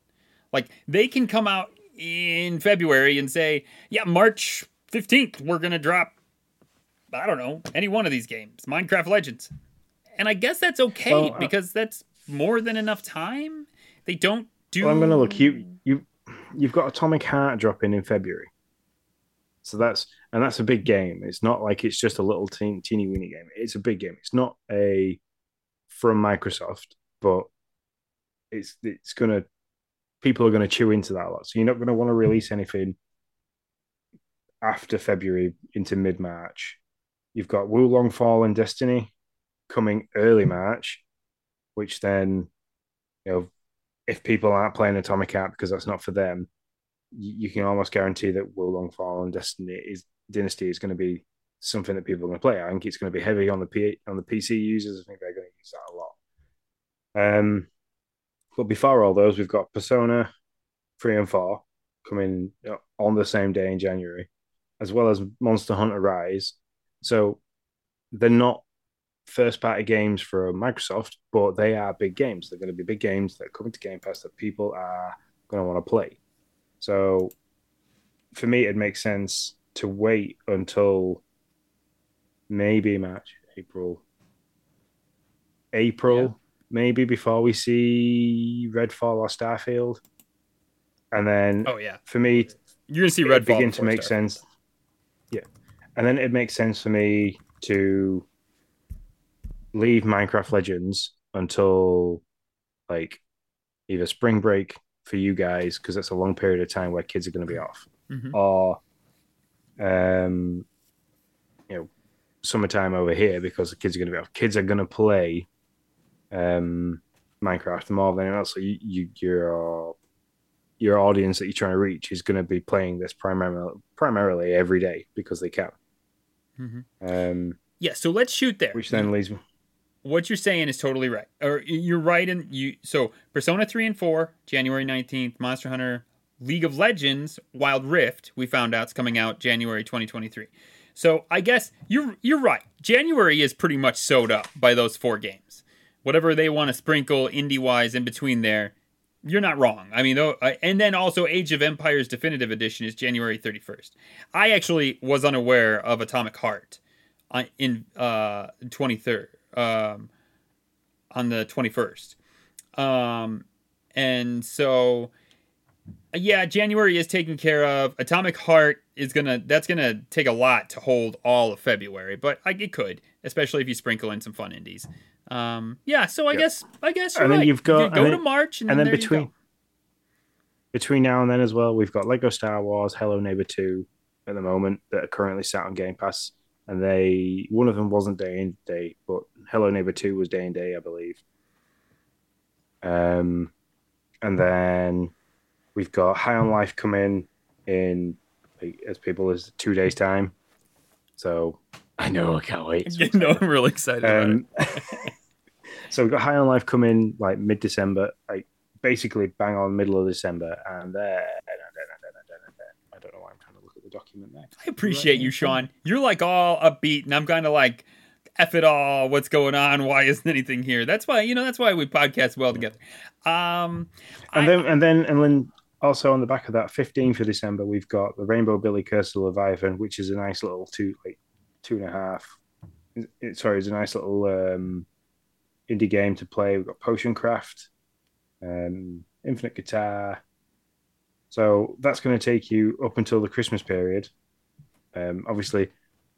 Like they can come out in February and say, "Yeah, March fifteenth, we're gonna drop." I don't know any one of these games, Minecraft Legends, and I guess that's okay Well, uh, because that's more than enough time. They don't do. Well, I'm going to look. You you you've got Atomic Heart dropping in February, so that's and that's a big game. It's not like it's just a little teeny teeny weeny game. It's a big game. It's not a from Microsoft, but it's it's gonna people are gonna chew into that a lot. So you're not gonna want to release anything after February into mid March. You've got Wo Long and Destiny coming early March, which then you know if people aren't playing Atomic Heart because that's not for them, you, you can almost guarantee that Wo Long and Destiny is Dynasty is going to be something that people are going to play. I think it's going to be heavy on the P, on the PC users. I think they're going use that a lot. Um, but before all those, we've got Persona three and four coming on the same day in January, as well as Monster Hunter Rise. So they're not first party games for Microsoft, but they are big games. They're going to be big games that are coming to Game Pass that people are going to want to play. So for me, it makes sense to wait until maybe March, April, April, yeah. maybe before we see Redfall or Starfield. And then, oh yeah, for me, you're gonna see Redfall begin to make Starfield. sense. Yeah, and then it makes sense for me to leave Minecraft Legends until like either spring break for you guys because that's a long period of time where kids are going to be off, mm-hmm. or um, you know, summertime over here because the kids are going to be off. Kids are going to play um Minecraft more than else. So you, you your your audience that you're trying to reach is going to be playing this primarily primarily every day because they can. Mm-hmm. Um, yeah, so let's shoot there. Which then leads me what you're saying is totally right. Or you're right in you so Persona 3 and 4, January 19th, Monster Hunter League of Legends Wild Rift, we found out is coming out January 2023. So I guess you're you're right. January is pretty much sewed up by those four games. Whatever they want to sprinkle indie wise in between there, you're not wrong. I mean, though, and then also Age of Empires Definitive Edition is January 31st. I actually was unaware of Atomic Heart uh, in uh 23rd um, on the 21st. Um, and so, yeah, January is taken care of. Atomic Heart is gonna that's gonna take a lot to hold all of February, but I, it could, especially if you sprinkle in some fun indies. Um, yeah, so I yep. guess I guess you're and then right. you've got you go then, to March, and, and then, then between between now and then as well, we've got Lego Star Wars, Hello Neighbor Two at the moment that are currently sat on Game Pass and they one of them wasn't day and day, but Hello Neighbor Two was day and day, I believe. Um, and then we've got High on Life coming in in as people is two days time. So *laughs* I know I can't wait. *laughs* You know, I'm really excited. Um, *laughs* so we've got High on Life coming like mid December, like basically bang on middle of December, and then document there. I appreciate you, Sean. You're like all upbeat, and I'm kind of like, F it all. What's going on? Why isn't anything here? That's why you know. That's why we podcast well together. Um, and I, then and then and then also on the back of that, 15th of December, we've got the Rainbow Billy Curse of Leviathan, which is a nice little two like two and a half. It, sorry, it's a nice little um, indie game to play. We've got Potion Craft, um, Infinite Guitar, so that's going to take you up until the Christmas period. Um, obviously,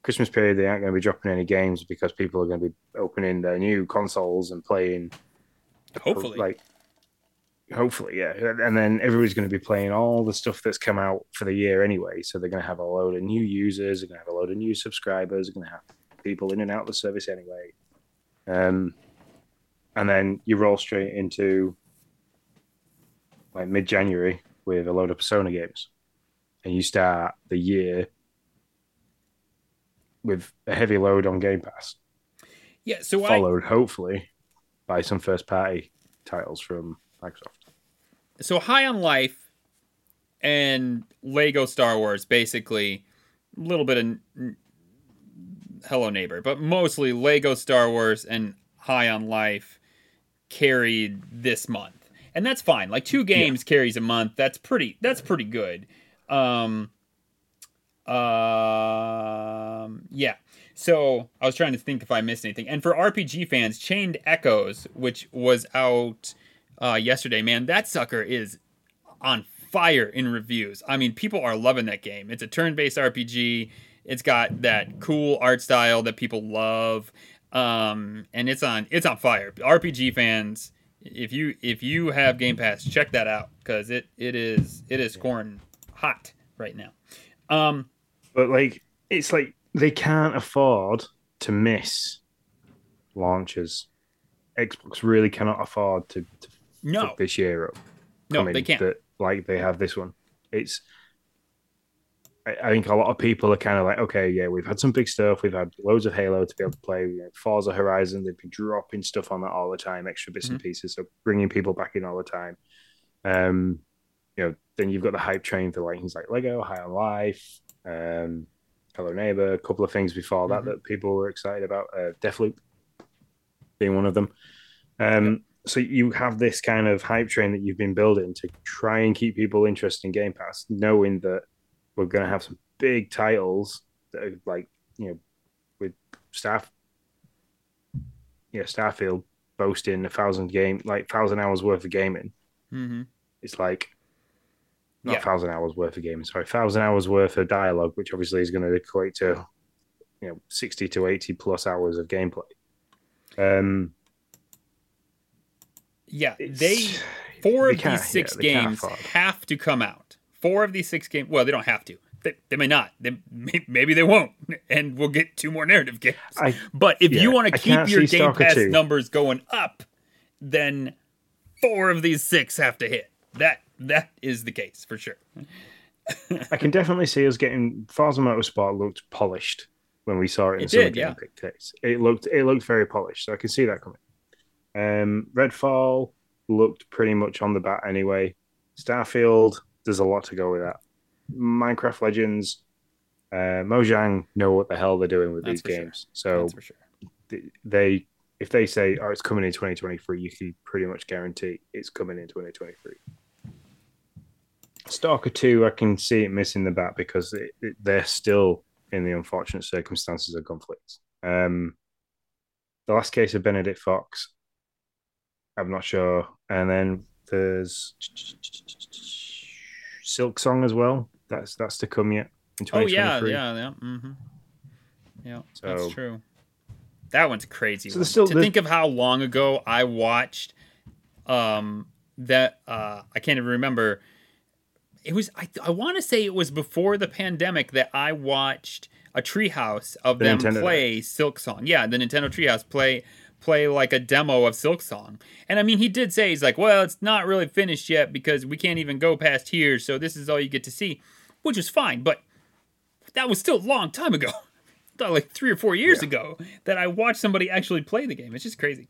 Christmas period they aren't going to be dropping any games because people are going to be opening their new consoles and playing. Hopefully, like hopefully, yeah. And then everybody's going to be playing all the stuff that's come out for the year anyway. So they're going to have a load of new users. They're going to have a load of new subscribers. They're going to have people in and out of the service anyway. Um, and then you roll straight into like mid January with a load of Persona games, and you start the year with a heavy load on Game Pass. Yeah, so followed I, hopefully by some first party titles from Microsoft. So High on Life and Lego Star Wars basically a little bit of Hello Neighbor, but mostly Lego Star Wars and High on Life carried this month and that's fine. Like two games yeah. carries a month. That's pretty. That's pretty good. Um, um, yeah. So I was trying to think if I missed anything. And for RPG fans, Chained Echoes, which was out uh, yesterday. Man, that sucker is on fire in reviews. I mean, people are loving that game. It's a turn-based RPG. It's got that cool art style that people love, um, and it's on it's on fire. RPG fans, if you if you have Game Pass, check that out because it it is it is scoring hot right now. Um, but like it's like they can't afford to miss launches. Xbox really cannot afford to, to no this year up. No, they can't. That, like they have this one. It's I, think a lot of people are kind of like, okay, yeah, we've had some big stuff. We've had loads of Halo to be able to play. You know, Forza Horizon, they've been dropping stuff on that all the time, extra bits mm-hmm. and pieces. So bringing people back in all the time. Um, you know, then you've got the hype train for like things like Lego, High on Life, um, Hello Neighbor, a couple of things before that mm-hmm. that people were excited about. Uh, Deathloop being one of them. Um, so you have this kind of hype train that you've been building to try and keep people interested in Game Pass, knowing that we're going to have some big titles that are like you know with staff yeah starfield boasting a thousand game like thousand hours worth of gaming mm-hmm. it's like not yeah. thousand hours worth of gaming sorry thousand hours worth of dialogue which obviously is going to equate to you know 60 to 80 plus hours of gameplay um yeah they four of these six yeah, games have to come out four of these six games. Well, they don't have to. They, they may not. They may, maybe they won't, *laughs* and we'll get two more narrative games. I, but if yeah, you want to keep your Game Pass 2. numbers going up, then four of these six have to hit. That that is the case for sure. *laughs* I can definitely see us getting Forza Motorsport looked polished when we saw it in it some did, yeah. days. It looked it looked very polished, so I can see that coming. Um, Redfall looked pretty much on the bat anyway. Starfield there's a lot to go with that. Minecraft Legends, uh, Mojang know what the hell they're doing with That's these games. Sure. So sure. they, if they say, "Oh, it's coming in 2023," you can pretty much guarantee it's coming in 2023. Stalker 2, I can see it missing the bat because it, it, they're still in the unfortunate circumstances of conflicts. Um, the last case of Benedict Fox, I'm not sure. And then there's Silksong as well. That's that's to come yet in 2023. Oh yeah, yeah, yeah. Mm-hmm. Yeah, so, that's true. That one's crazy. So one. Still, to think of how long ago I watched um that uh I can't even remember. It was I I want to say it was before the pandemic that I watched a treehouse of the them Nintendo play Silksong. Yeah, the Nintendo Treehouse play play like a demo of Silksong. And I mean, he did say, he's like, well, it's not really finished yet because we can't even go past here, so this is all you get to see, which is fine, but that was still a long time ago. *laughs* like three or four years yeah. ago that I watched somebody actually play the game. It's just crazy.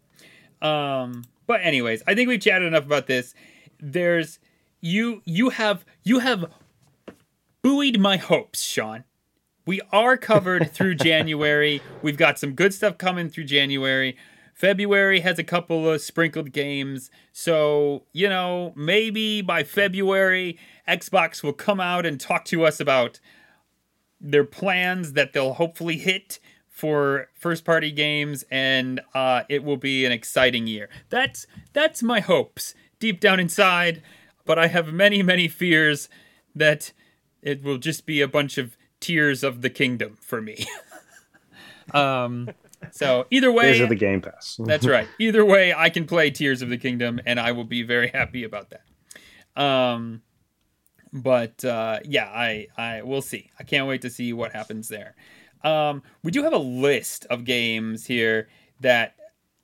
Um, but anyways, I think we've chatted enough about this. There's you you have you have buoyed my hopes, Sean. We are covered through *laughs* January. We've got some good stuff coming through January. February has a couple of sprinkled games. So, you know, maybe by February, Xbox will come out and talk to us about their plans that they'll hopefully hit for first party games and uh, it will be an exciting year. That's that's my hopes deep down inside, but I have many many fears that it will just be a bunch of tears of the kingdom for me. *laughs* um so either way, Tears of the Game Pass. *laughs* that's right. Either way, I can play Tears of the Kingdom, and I will be very happy about that. Um, but uh, yeah, I I will see. I can't wait to see what happens there. Um, we do have a list of games here that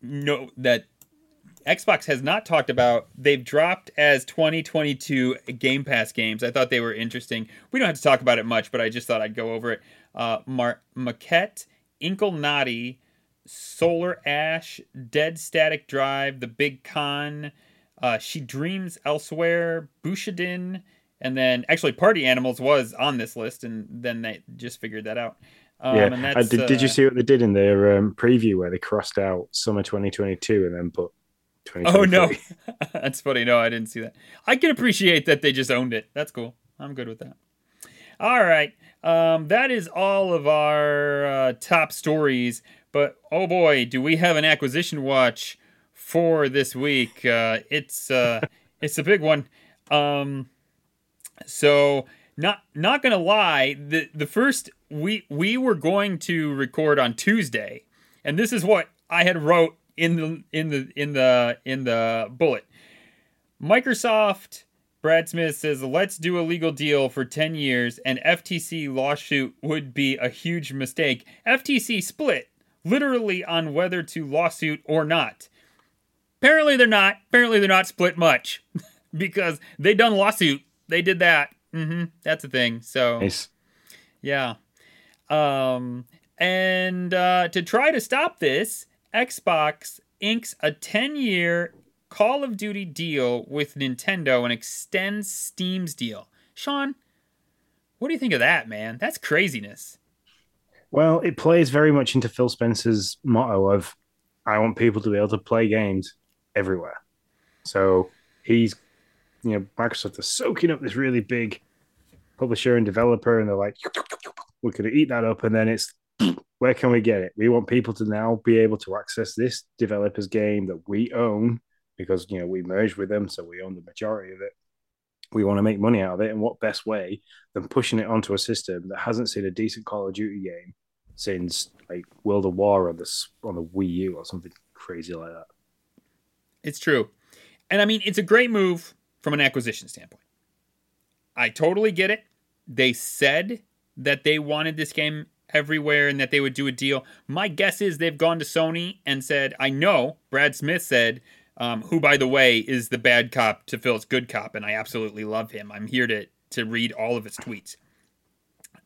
no that Xbox has not talked about. They've dropped as 2022 Game Pass games. I thought they were interesting. We don't have to talk about it much, but I just thought I'd go over it. Uh, Mar- Maquette, Inkulinati, Solar Ash, Dead Static Drive, The Big Con, uh, She Dreams Elsewhere, Bushiden, and then actually Party Animals was on this list, and then they just figured that out. Um, yeah, uh, did, uh, did you see what they did in their um, preview where they crossed out summer 2022 and then put Oh no, *laughs* *laughs* that's funny. No, I didn't see that. I can appreciate that they just owned it. That's cool. I'm good with that. All right, um, that is all of our uh, top stories but oh boy, do we have an acquisition watch for this week. Uh, it's uh, *laughs* it's a big one. Um, so not not gonna lie, the the first we we were going to record on Tuesday, and this is what I had wrote in the in the in the in the bullet. Microsoft Brad Smith says, let's do a legal deal for 10 years, and FTC lawsuit would be a huge mistake. FTC split, literally on whether to lawsuit or not. Apparently they're not. Apparently they're not split much *laughs* because they done lawsuit. They did that. Mm-hmm. That's a thing. So, Nice. yeah. Um, and uh, to try to stop this, Xbox inks a 10 year Call of Duty deal with Nintendo and extends Steam's deal. Sean, what do you think of that, man? That's craziness. Well, it plays very much into Phil Spencer's motto of I want people to be able to play games everywhere. So he's, you know, Microsoft is soaking up this really big publisher and developer, and they're like, we're going to eat that up. And then it's, where can we get it? We want people to now be able to access this developer's game that we own because, you know, we merged with them. So we own the majority of it. We want to make money out of it. And what best way than pushing it onto a system that hasn't seen a decent Call of Duty game since like World of War on this on the Wii U or something crazy like that. It's true. And I mean, it's a great move from an acquisition standpoint. I totally get it. They said that they wanted this game everywhere and that they would do a deal. My guess is they've gone to Sony and said, I know Brad Smith said, um, who, by the way, is the bad cop to Phil's good cop, and I absolutely love him. I'm here to, to read all of his tweets.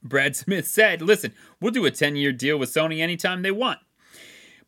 Brad Smith said, listen, we'll do a 10 year deal with Sony anytime they want.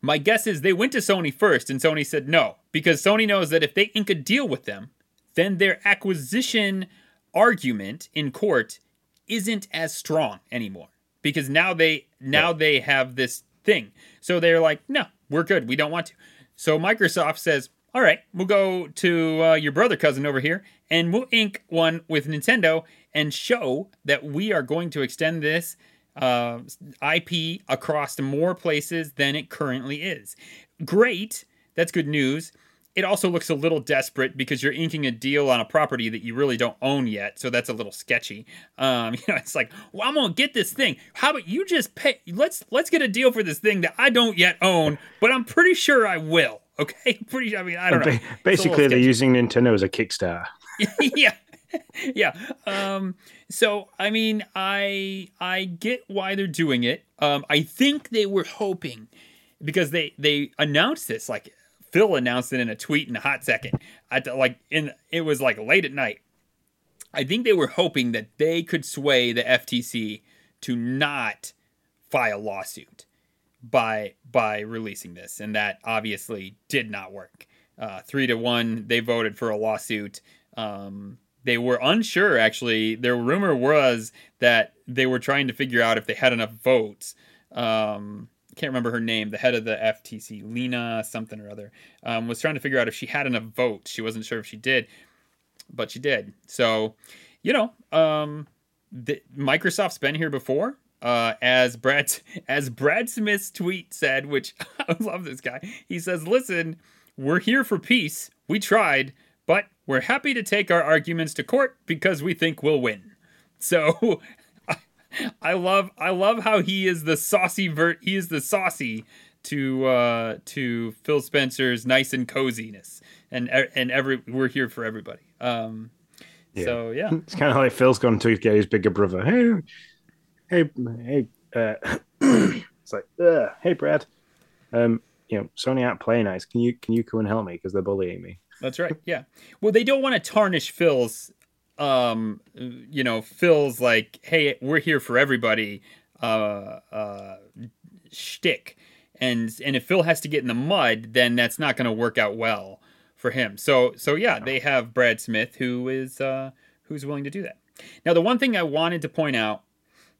My guess is they went to Sony first, and Sony said no, because Sony knows that if they ink a deal with them, then their acquisition argument in court isn't as strong anymore. Because now they now they have this thing. So they're like, no, we're good. We don't want to. So Microsoft says, all right, we'll go to uh, your brother cousin over here and we'll ink one with Nintendo and show that we are going to extend this uh, IP across more places than it currently is. Great. That's good news. It also looks a little desperate because you're inking a deal on a property that you really don't own yet, so that's a little sketchy. Um, *laughs* you know, it's like, well, I'm gonna get this thing. How about you just pay? Let's let's get a deal for this thing that I don't yet own, but I'm pretty sure I will. *laughs* Okay, pretty. I mean, I don't know. Basically, they're using Nintendo as a Kickstarter. *laughs* yeah *laughs* yeah um so i mean i i get why they're doing it. Um i think they were hoping because they they announced this like phil announced it in a tweet in a hot second. At the, like in it was like late at night. I think they were hoping that they could sway the ftc to not file lawsuit by by releasing this and that obviously did not work. Uh, three to one they voted for a lawsuit. Um, they were unsure actually. Their rumor was that they were trying to figure out if they had enough votes. Um, can't remember her name the head of the ftc Lina something or other um, was trying to figure out if she had enough votes. She wasn't sure if she did but she did. So you know um, the, microsoft's been here before uh, as Brad *laughs* as Brad Smith's tweet said, which *laughs* I love this guy. He says, "Listen, we're here for peace. We tried, but we're happy to take our arguments to court because we think we'll win." So *laughs* I, love I love how he is the saucy vert. He is the saucy to uh, to Phil Spencer's nice and coziness, and and every we're here for everybody. Um, Yeah. So yeah, *laughs* It's kind of like Phil's gone to get his bigger brother. Hey, hey, hey. Uh, *clears throat* it's like, uh, hey, Brad. Um, you know, Sony aren't playing nice. Can you can you come and help me because they're bullying me? That's right. Yeah. Well, they don't want to tarnish Phil's, um, you know, Phil's like, hey, we're here for everybody, uh, uh, shtick, and and if Phil has to get in the mud, then that's not going to work out well for him. So so yeah, they have Brad Smith who is uh, who's willing to do that. Now, the one thing I wanted to point out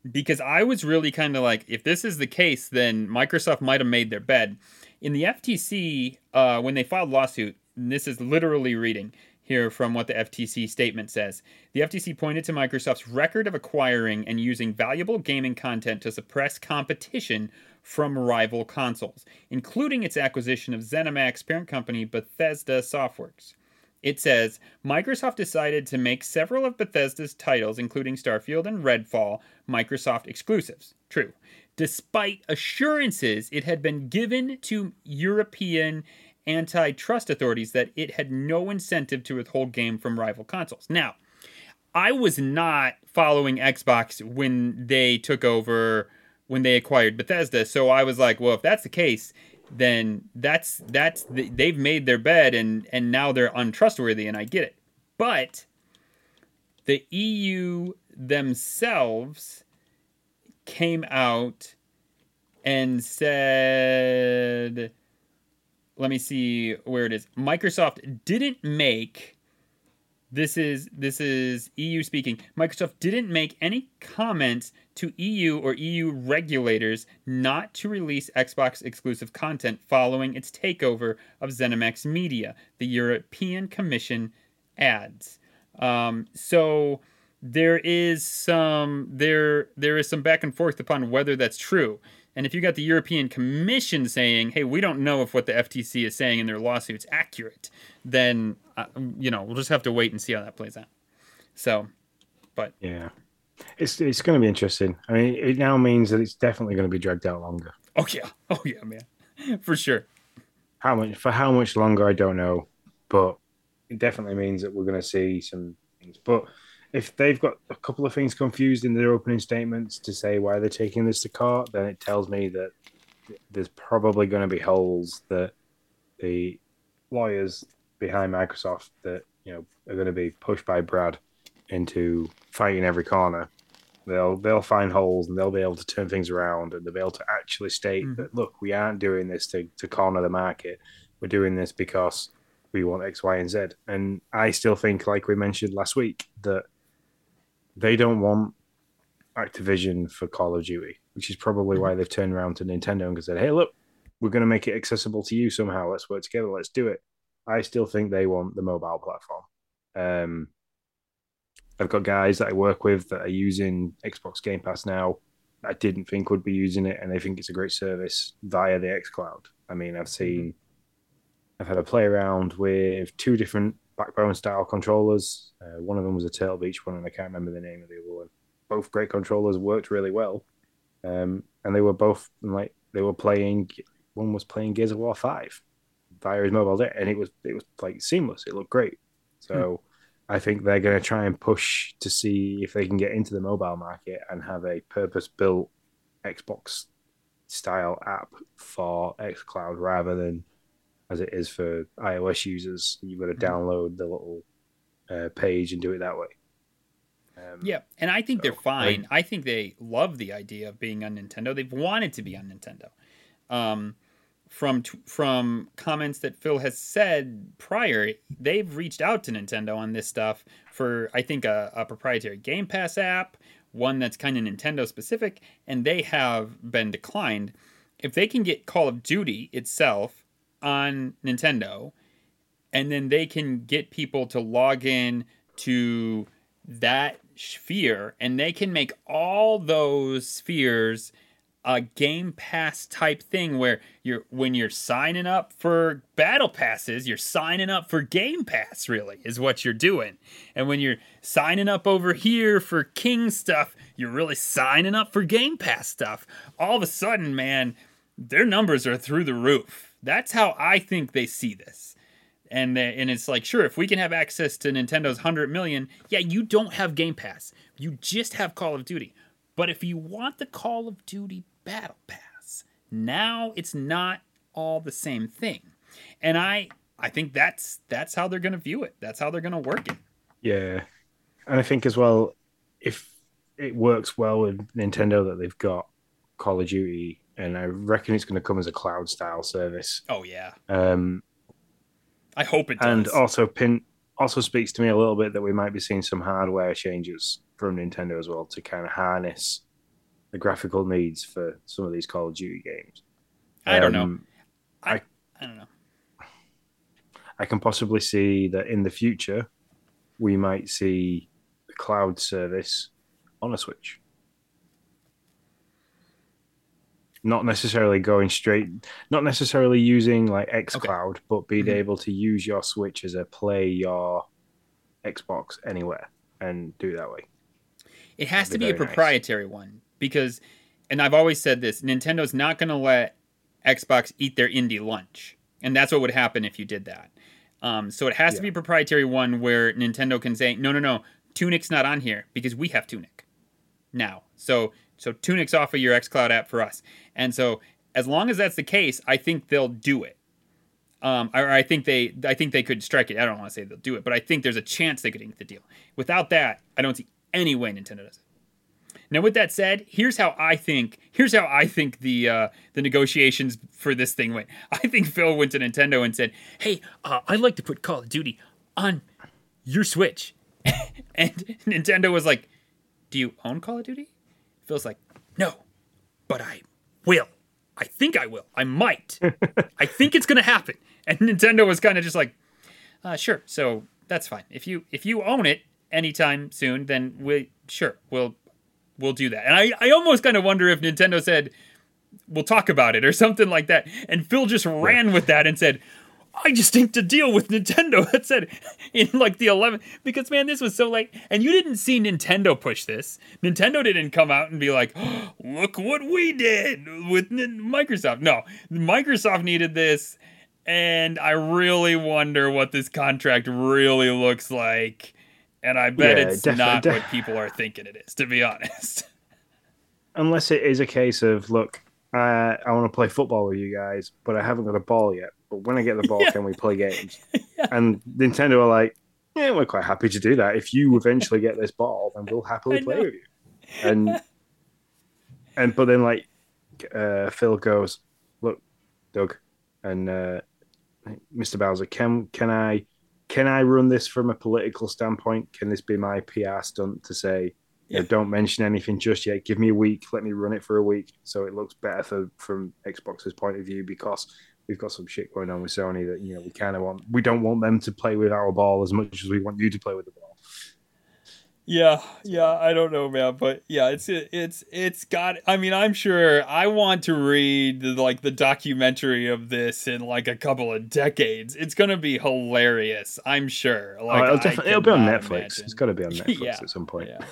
because I was really kind of like, if this is the case, then Microsoft might have made their bed. In the FTC, uh, when they filed lawsuit, and this is literally reading here from what the FTC statement says. The FTC pointed to Microsoft's record of acquiring and using valuable gaming content to suppress competition from rival consoles, including its acquisition of ZeniMax parent company Bethesda Softworks. It says Microsoft decided to make several of Bethesda's titles, including Starfield and Redfall, Microsoft exclusives. True. Despite assurances it had been given to European antitrust authorities that it had no incentive to withhold game from rival consoles. Now, I was not following Xbox when they took over when they acquired Bethesda, so I was like, well, if that's the case, then that's that's they've made their bed and and now they're untrustworthy and I get it. But the EU themselves came out and said let me see where it is. Microsoft didn't make this is this is EU speaking. Microsoft didn't make any comments to EU or EU regulators not to release Xbox exclusive content following its takeover of ZeniMax Media, the European Commission adds. Um, so there is some there there is some back and forth upon whether that's true. And if you got the European Commission saying, "Hey, we don't know if what the FTC is saying in their lawsuit's accurate," then uh, you know we'll just have to wait and see how that plays out. So, but yeah, it's it's going to be interesting. I mean, it now means that it's definitely going to be dragged out longer. Oh yeah, oh yeah, man, *laughs* for sure. How much for how much longer I don't know, but it definitely means that we're going to see some things. But if they've got a couple of things confused in their opening statements to say why they're taking this to court, then it tells me that there's probably going to be holes that the lawyers behind Microsoft that you know are going to be pushed by Brad into fighting every corner. They'll they'll find holes and they'll be able to turn things around and they'll be able to actually state mm. that look, we aren't doing this to, to corner the market. We're doing this because we want X, Y, and Z. And I still think, like we mentioned last week, that they don't want Activision for Call of Duty, which is probably why they've turned around to Nintendo and said, "Hey, look, we're going to make it accessible to you somehow. Let's work together. Let's do it." I still think they want the mobile platform. Um, I've got guys that I work with that are using Xbox Game Pass now. I didn't think would be using it, and they think it's a great service via the xCloud. I mean, I've seen, I've had a play around with two different backbone style controllers. Uh, one of them was a Turtle Beach one, and I can't remember the name of the other one. Both great controllers worked really well, um, and they were both like they were playing. One was playing Gears of War Five via his mobile data, and it was it was like seamless. It looked great. So hmm. I think they're going to try and push to see if they can get into the mobile market and have a purpose built Xbox style app for xCloud rather than as it is for iOS users. You've got to mm-hmm. download the little uh, page and do it that way. Um, yeah, and I think so, they're fine. I, I, think they love the idea of being on Nintendo. They've wanted to be on Nintendo. Um, from from comments that Phil has said prior, they've reached out to Nintendo on this stuff for I think a, a proprietary Game Pass app, one that's kind of Nintendo specific, and they have been declined. If they can get Call of Duty itself on Nintendo, and then they can get people to log in to that sphere, and they can make all those spheres a game pass type thing where you're when you're signing up for battle passes you're signing up for game pass really is what you're doing. And when you're signing up over here for king stuff you're really signing up for game pass stuff. All of a sudden man their numbers are through the roof that's how I think they see this. And they, and it's like, sure, if we can have access to Nintendo's 100 million, yeah, you don't have Game Pass. You just have Call of Duty. But if you want the Call of Duty Battle Pass, now it's not all the same thing. And I I think that's that's how they're going to view it. That's how they're going to work it. Yeah. And I think as well if it works well with Nintendo that they've got Call of Duty and I reckon it's going to come as a cloud style service. Oh yeah. Um, I hope it does. And also, pin also speaks to me a little bit that we might be seeing some hardware changes from Nintendo as well to kind of harness the graphical needs for some of these Call of Duty games. I don't know. Um, I, I, I don't know. I can possibly see that in the future we might see the cloud service on a Switch. Not necessarily going straight, not necessarily using like xCloud, but being Mhm. able to use your Switch as a play your Xbox anywhere and do it that way. It has to That'd be be a very nice. proprietary one because, and I've always said this: Nintendo's not going to let Xbox eat their indie lunch, and that's what would happen if you did that. Um, so it has to be a proprietary one where Nintendo can say, "No, no, no, Tunic's not on here because we have Tunic now." So, so Tunic's off of your xCloud app for us, and so as long as that's the case, I think they'll do it. Um, or I think they, I think they could strike it. I don't want to say they'll do it, but I think there's a chance they could ink the deal. Without that, I don't see any way Nintendo does it. Now, with that said, here's how I think. Here's how I think the uh, the negotiations for this thing went. *laughs* I think Phil went to Nintendo and said, "Hey, uh, I'd like to put Call of Duty on your Switch," *laughs* and Nintendo was like, "Do you own Call of Duty?" Phil's like, "No, but I will. I think I will. I might. I *laughs* think it's gonna happen." And Nintendo was kind of just like, uh, "Sure, so that's fine. If you if you own it anytime soon, then we sure we'll we'll do that." And I I almost kind of wonder if Nintendo said, "We'll talk about it" or something like that, and Phil just ran with that and said. I just inked a deal with Nintendo *laughs* that said in like the 11th because man, this was so late, and you didn't see Nintendo push this. Nintendo didn't come out and be like, *gasps* "Look what we did with Microsoft." No, Microsoft needed this, and I really wonder what this contract really looks like. And I bet Yeah, it's defi- not def- what people are thinking it is, to be honest. *laughs* Unless it is a case of, look, I, I want to play football with you guys, but I haven't got a ball yet. But when I get the ball, *laughs* Yeah. can we play games? *laughs* And Nintendo are like, yeah, we're quite happy to do that. If you *laughs* eventually get this ball, then we'll happily play with you. And and but then like uh, Phil goes, look, Doug, and uh, Mr. Bowser, can can I can I run this from a political standpoint? Can this be my PR stunt to say, you know, Yeah. Uh, don't mention anything just yet. Give me a week. Let me run it for a week, so it looks better for, from Xbox's point of view because we've got some shit going on with Sony that you know we kind of want. We don't want them to play with our ball as much as we want you to play with the ball. Yeah, yeah, I don't know, man, but yeah, it's it's it's got. I mean, I'm sure I want to read like the documentary of this in like a couple of decades. It's gonna be hilarious. I'm sure. Like, oh, it'll definitely it'll be on Netflix. imagine. It's got to be on *laughs* Netflix Yeah, at some point. Yeah.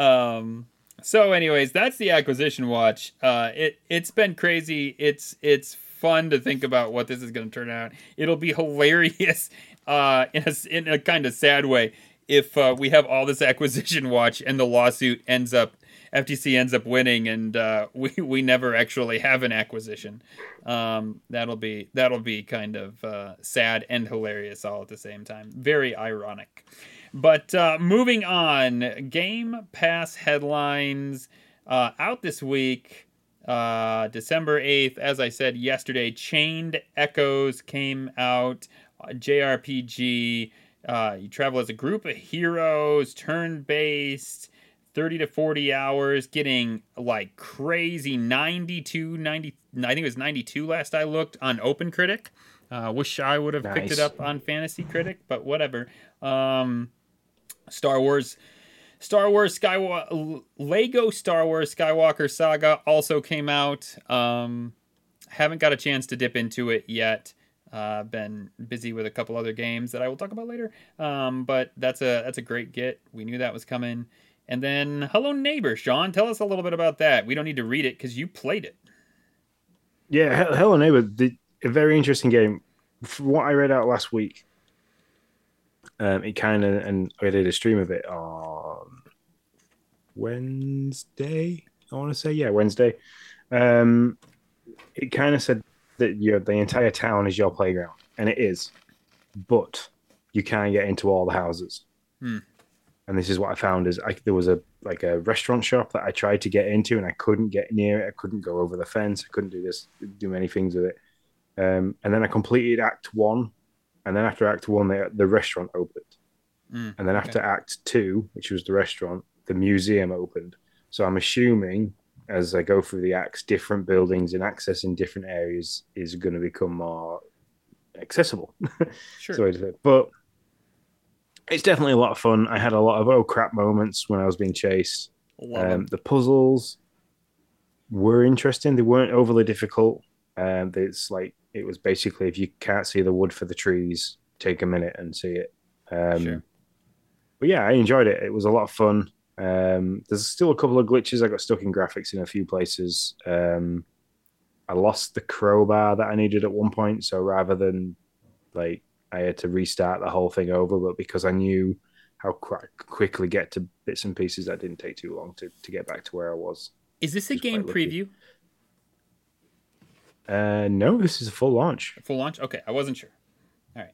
Um. So, anyways, that's the acquisition watch. Uh, it it's been crazy. It's it's fun to think about what this is going to turn out. It'll be *laughs* hilarious. Uh, in a in a kind of sad way if uh, we have all this acquisition watch and the lawsuit ends up FTC ends up winning and uh, *laughs* we we never actually have an acquisition. Um, that'll be that'll be kind of uh, sad and hilarious all at the same time. Very ironic. But uh, moving on, Game Pass headlines uh, out this week, uh, December 8th. As I said yesterday, Chained Echoes came out, JRPG. Uh, you travel as a group of heroes, turn based, 30 to 40 hours, getting like crazy 92, 90, I think it was 92 last I looked on Open Critic. Uh, wish I would have picked it up on Fantasy Critic, but whatever. Um, Star Wars, Star Wars Skywalker, Lego Star Wars Skywalker Saga also came out. Um, haven't got a chance to dip into it yet. Uh, been busy with a couple other games that I will talk about later. Um, but that's a that's a great get. We knew that was coming. And then Hello Neighbor, Sean, tell us a little bit about that. We don't need to read it because you played it. Yeah, Hello Neighbor, the, a very interesting game. From what I read out last week, um, it kind of, and I did a stream of it on Wednesday. I want to say, yeah, Wednesday. Um, it kind of said that your the entire town is your playground, and it is, but you can't get into all the houses. Hmm. And this is what I found: is I, there was a like a restaurant shop that I tried to get into, and I couldn't get near it. I couldn't go over the fence. I couldn't do this, do many things with it. Um, and then I completed Act One, and then after Act One, the, the restaurant opened, Mm, and then after Act Two, which was the restaurant, the museum opened. So I'm assuming as I go through the acts, different buildings and accessing different areas is going to become more accessible. *laughs* Sure. So but it's definitely a lot of fun. I had a lot of oh crap moments when I was being chased. Um, the puzzles, were interesting. They weren't overly difficult. Um, it's like it was basically if you can't see the wood for the trees, take a minute and see it. Um, Sure. But yeah, I enjoyed it. It was a lot of fun. Um, there's still a couple of glitches. I got stuck in graphics in a few places. Um, I lost the crowbar that I needed at one point, so rather than like I had to restart the whole thing over, but because I knew how qu- quickly get to bits and pieces, that didn't take too long to, to get back to where I was. Is this a game lucky. Uh, no, this is a full launch. Full launch? Okay, I wasn't sure. All right.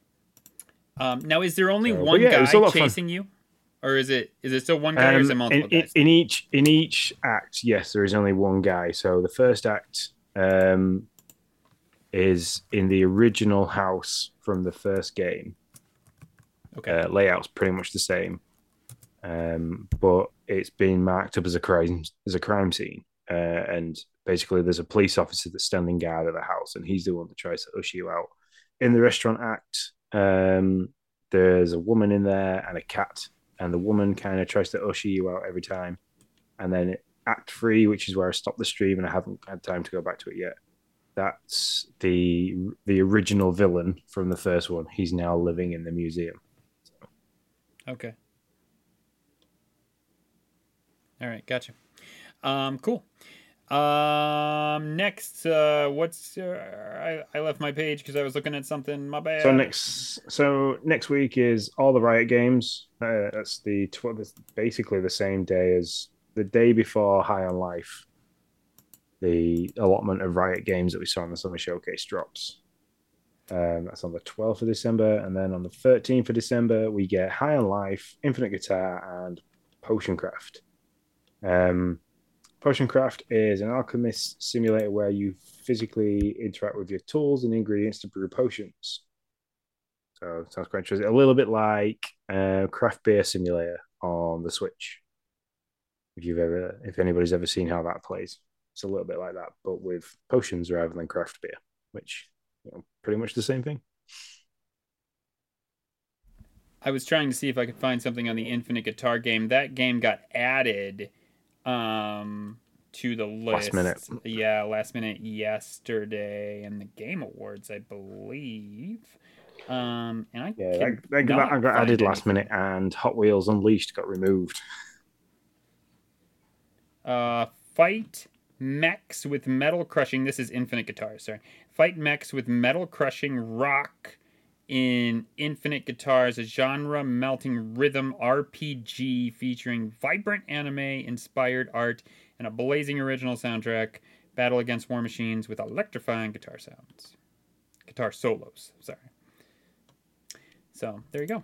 Um, now, is there only So, one yeah, guy was a lot of fun. chasing you, or is it is it still one guy, or is it Um, multiple in, in, guys? in each in each act, yes, there is only one guy. So the first act um, is in the original house from the first game. okay. Uh, layout's pretty much the same, um, but it's been marked up as a crime as a crime scene. Uh, and basically, there's a police officer that's standing guard at the house, and he's the one that tries to usher you out. In the restaurant act, um, there's a woman in there and a cat, and the woman kind of tries to usher you out every time. And then Act Three, which is where I stopped the stream, and I haven't had time to go back to it yet. That's the the original villain from the first one. He's now living in the museum. Okay. All right, gotcha. Um, cool. Um, next, uh, what's uh, I I left my page because I was looking at something. My bad. So next, so next week is all the Riot games. Uh, that's the tw- basically the same day as the day before High on Life. The allotment of Riot games that we saw in the summer showcase drops. Um, that's on the 12th of December, and then on the 13th of December we get High on Life, Infinite Guitar, and Potion Craft. Um, Potion Craft is an alchemist simulator where you physically interact with your tools and ingredients to brew potions. So sounds quite interesting. A little bit like uh, craft beer simulator on the Switch. If you've ever, if anybody's ever seen how that plays, it's a little bit like that, but with potions rather than craft beer, which you know, pretty much the same thing. I was trying to see if I could find something on the Infinite Guitar game. That game got added um to the list. Last minute. Yeah, last minute yesterday in the Game Awards, I believe. Um, and I Yeah, that, can that, not that got added last minute, and Hot Wheels Unleashed got removed. Uh, fight mechs with metal crushing. This is Infinite Guitar. Sorry, fight mechs with metal crushing rock in Infinite Guitars, a genre melting rhythm RPG featuring vibrant anime inspired art and a blazing original soundtrack. Battle against war machines with electrifying guitar sounds, guitar solos. Sorry. So there you go.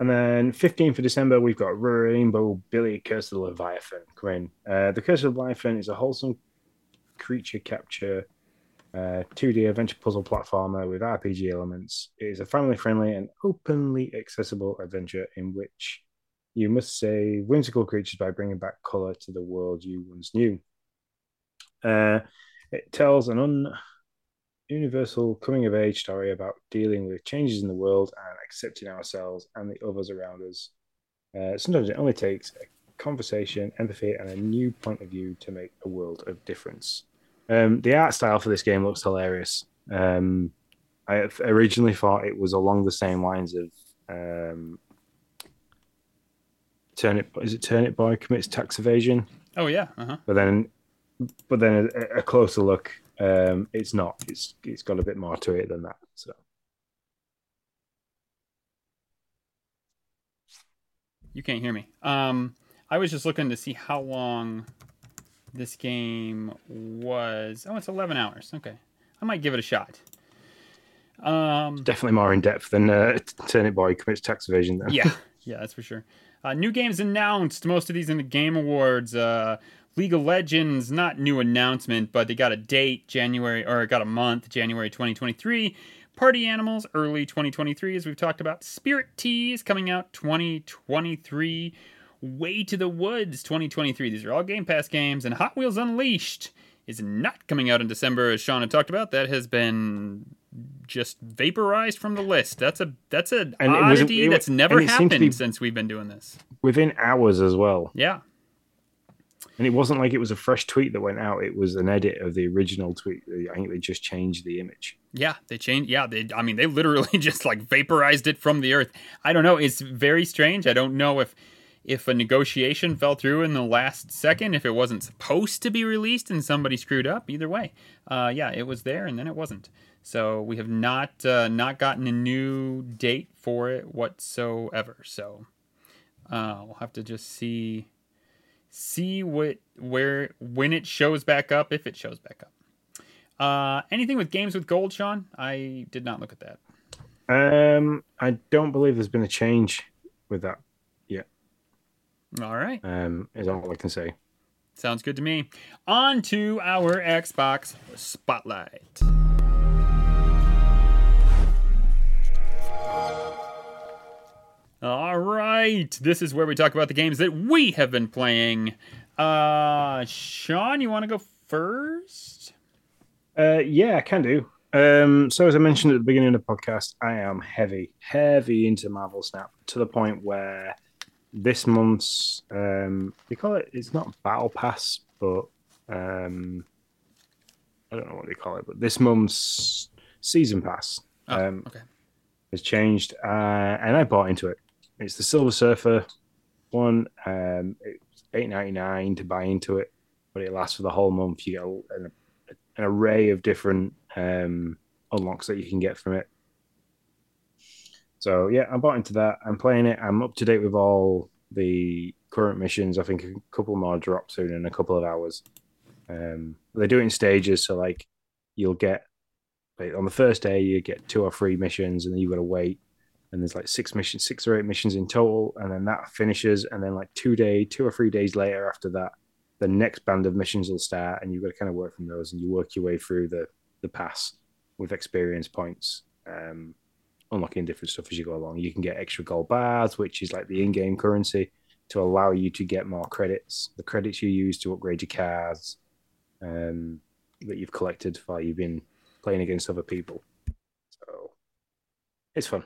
And then 15th of December, we've got Rainbow Billy Curse of the Leviathan coming. Uh, the Curse of the Leviathan is a wholesome creature capture uh, 2D adventure puzzle platformer with RPG elements. It is a family friendly and openly accessible adventure in which you must save whimsical creatures by bringing back color to the world you once knew. Uh, it tells an un- universal coming of age story about dealing with changes in the world and accepting ourselves and the others around us. Uh, sometimes it only takes a conversation, empathy, and a new point of view to make a world of difference. Um, the art style for this game looks hilarious. Um, I originally thought it was along the same lines of um, Turnip. Is it Turnip Boy commits tax evasion? Oh yeah. Uh huh. but then but then a, a closer look um it's not it's it's got a bit more to it than that so You can't hear me. Um, I was just looking to see how long this game was. Oh, it's 11 hours. Okay. I might give it a shot. Um, definitely more in depth than uh, Turnip Boy commits tax evasion then. yeah, *laughs* yeah, that's for sure. Uh, new games announced. Most of these in the Game Awards. Uh, League of Legends, not new announcement, but they got a date, January, or got a month, January 2023. Party Animals, early 2023, as we've talked about. Spirit Teas coming out 2023. Way to the Woods 2023. These are all Game Pass games. And Hot Wheels Unleashed is not coming out in December, as Sean had talked about. That has been just vaporized from the list. That's a that's an And it was- oddity it was- that's never it seemed to happened since we've been doing this. within hours as well Yeah. And it wasn't like it was a fresh tweet that went out. It was an edit of the original tweet. I think they just changed the image. Yeah, they changed. Yeah, they. I mean, they literally *laughs* just like vaporized it from the earth. I don't know. It's very strange. I don't know if if a negotiation fell through in the last second, if it wasn't supposed to be released and somebody screwed up. Either way, uh, yeah, it was there and then it wasn't. So we have not uh, not gotten a new date for it whatsoever. So uh, we'll have to just see see what where when it shows back up if it shows back up. Uh, anything with games with gold, Sean? I did not look at that. Um, I don't believe there's been a change with that. All right. Um, is all I can say. Sounds good to me. On to our Xbox Spotlight. All right. This is where we talk about the games that we have been playing. Uh, Sean, you want to go first? Uh, yeah, I can do. Um, so as I mentioned at the beginning of the podcast, I am heavy, heavy into Marvel Snap to the point where this month's um, they call it it's not Battle Pass, but um, I don't know what they call it, but this month's season pass Oh, um, okay. has changed, uh, and I bought into it. It's the Silver Surfer one. Um, it's eight ninety nine to buy into it, but it lasts for the whole month. You get an, an array of different um, unlocks that you can get from it. So yeah, I'm bought into that. I'm playing it. I'm up to date with all the current missions. I think a couple more drop soon in a couple of hours. Um, they do it in stages, so like you'll get like, on the first day you get two or three missions, and then you've got to wait. And there's like six missions, six or eight missions in total, and then that finishes. And then like two day, two or three days later after that, the next band of missions will start, and you've got to kind of work from those, and you work your way through the the pass with experience points. Um, unlocking different stuff as you go along. You can get extra gold bars, which is like the in-game currency to allow you to get more credits. The credits you use to upgrade your cars um, that you've collected while you've been playing against other people. So it's fun.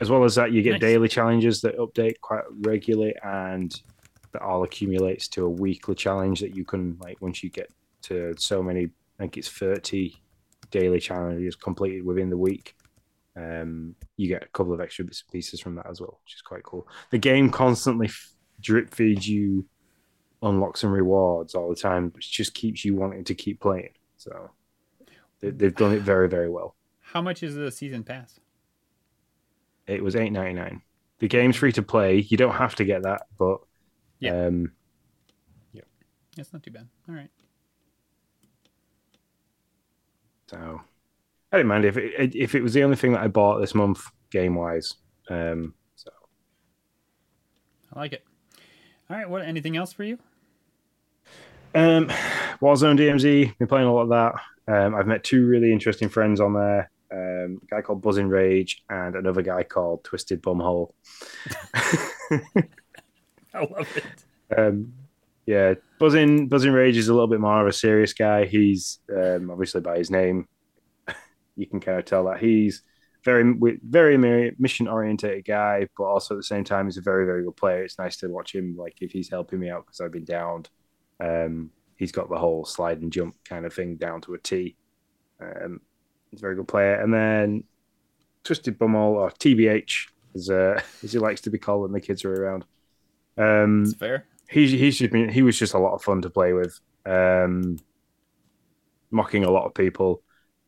As well as that, you get Nice. daily challenges that update quite regularly, and that all accumulates to a weekly challenge that you can like once you get to so many. I think it's thirty daily challenges completed within the week um, you get a couple of extra bits and pieces from that as well, which is quite cool. The game constantly f- drip feeds you unlocks and rewards all the time, which just keeps you wanting to keep playing. So they, they've done it very, very well. How much is the season pass? It was eight ninety nine. The game's free to play. You don't have to get that, but Yeah. um, That's not too bad. All right. so I didn't mind if it if it was the only thing that I bought this month game wise. Um, so I like it. All right. What? Anything else for you? Um, Warzone DMZ, been playing a lot of that. Um, I've met two really interesting friends on there. Um, a guy called Buzzing Rage and another guy called Twisted Bumhole. *laughs* I love it. um, yeah, Buzzing Buzzing Rage is a little bit more of a serious guy. He's um, obviously by his name, you can kind of tell that he's very very mission oriented guy, but also at the same time he's a very very good player. It's nice to watch him like if he's helping me out because I've been downed. Um, he's got the whole slide and jump kind of thing down to a T. Um, he's a very good player. And then Twisted Bumhole or TBH, as, uh, *laughs* as he likes to be called when the kids are around. Um, It's fair. he he's just been, he was just a lot of fun to play with. Um, mocking a lot of people.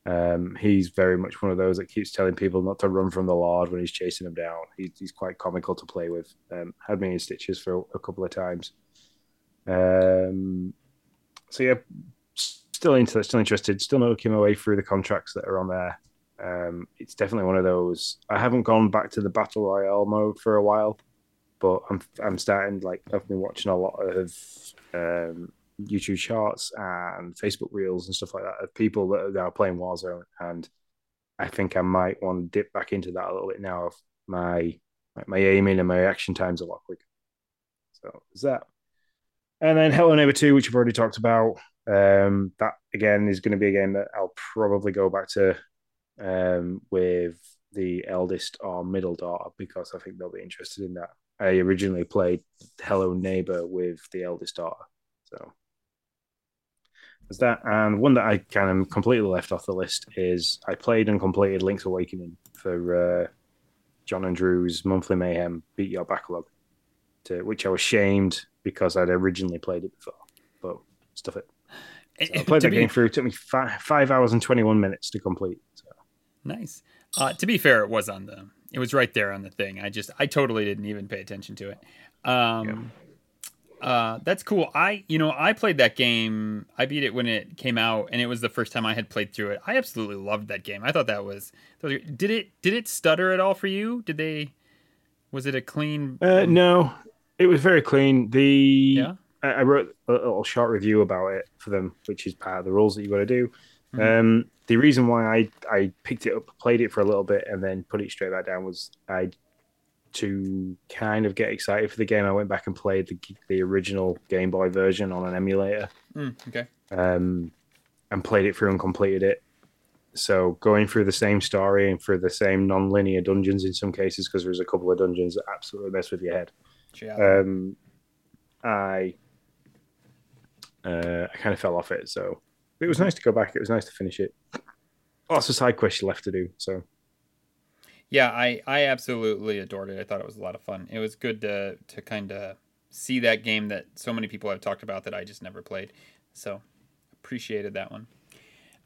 Um, he's very much one of those that keeps telling people not to run from the Lord when he's chasing them down. He's, he's quite comical to play with. Um, had me in stitches for a, a couple of times. Um, so yeah, still into still interested, still not looking my way through the contracts that are on there. Um, it's definitely one of those. I haven't gone back to the battle royale mode for a while, but I'm I'm starting like I've been watching a lot of um, YouTube Shorts and Facebook reels and stuff like that of people that are now playing Warzone, and I think I might want to dip back into that a little bit now. Of my my aiming and my reaction times a lot quicker. So is that. And then Hello Neighbor 2, which we've already talked about. Um, that again is going to be a game that I'll probably go back to um, with the eldest or middle daughter because I think they'll be interested in that. I originally played Hello Neighbor with the eldest daughter. So there's that. And one that I kind of completely left off the list is I played and completed Link's Awakening for uh, John and Drew's Monthly Mayhem Beat Your Backlog, to, which I was shamed because I'd originally played it before. But stuff it. So I played that be, game through. It took me five, five hours and 21 minutes to complete. So. Nice. Uh, to be fair, it was on the it was right there on the thing. I just I totally didn't even pay attention to it. Um, yeah. Uh, that's cool. I you know I played that game. I beat it when it came out, and it was the first time I had played through it. I absolutely loved that game. I thought that was did it did it stutter at all for you? Did they was it a clean? Uh, no, it was very clean. The yeah. I, I wrote a little short review about it for them, which is part of the rules that you got to do. Mm-hmm. Um, the reason why I, I picked it up, played it for a little bit, and then put it straight back down was I to kind of get excited for the game. I went back and played the the original Game Boy version on an emulator. Mm, okay. Um, and played it through and completed it. So going through the same story and through the same non-linear dungeons in some cases, because there's a couple of dungeons that absolutely mess with your head. Yeah. Um, I uh, I kind of fell off it, so it was nice to go back. It was nice to finish it. Lots of side quests left to do. So, yeah, I I absolutely adored it. I thought it was a lot of fun. It was good to to kind of see that game that so many people have talked about that I just never played. So, appreciated that one.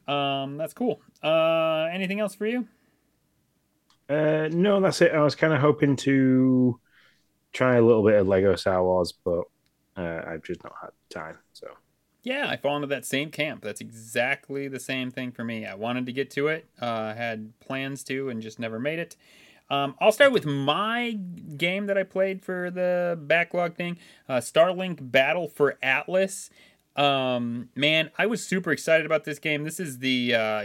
Um, that's cool. Uh, anything else for you? Uh, no, that's it. I was kind of hoping to try a little bit of Lego Star Wars, but uh, I've just not had time. So yeah, I fall into that same camp. That's exactly the same thing for me. I wanted to get to it, uh, had plans to, and just never made it. Um, I'll start with my game that I played for the backlog thing uh, Starlink Battle for Atlas. Um, man, I was super excited about this game. This is the, uh,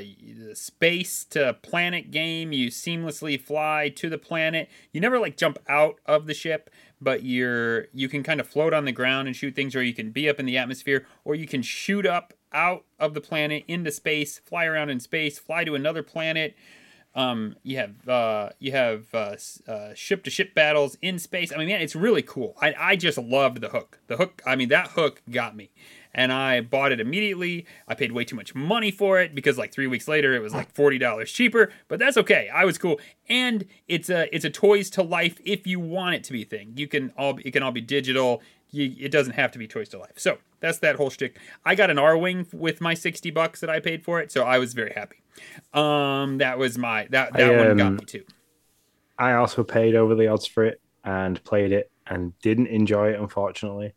the space to planet game. You seamlessly fly to the planet. You never like jump out of the ship, but you're you can kind of float on the ground and shoot things, or you can be up in the atmosphere, or you can shoot up out of the planet into space, fly around in space, fly to another planet. Um, you have uh, you have ship to ship battles in space. I mean, man, it's really cool. I, I just loved the hook. The hook. I mean, that hook got me and I bought it immediately. I paid way too much money for it because like three weeks later it was like forty dollars cheaper, but that's okay. I was cool, and it's a it's a toys to life if you want it to be thing. You can all it can all be digital. You, it doesn't have to be toys to life. So that's that whole shtick. I got an R wing with my sixty bucks that I paid for it, so I was very happy. Um, that was my that that I, one got um, me too. I also paid over the odds for it and played it and didn't enjoy it unfortunately.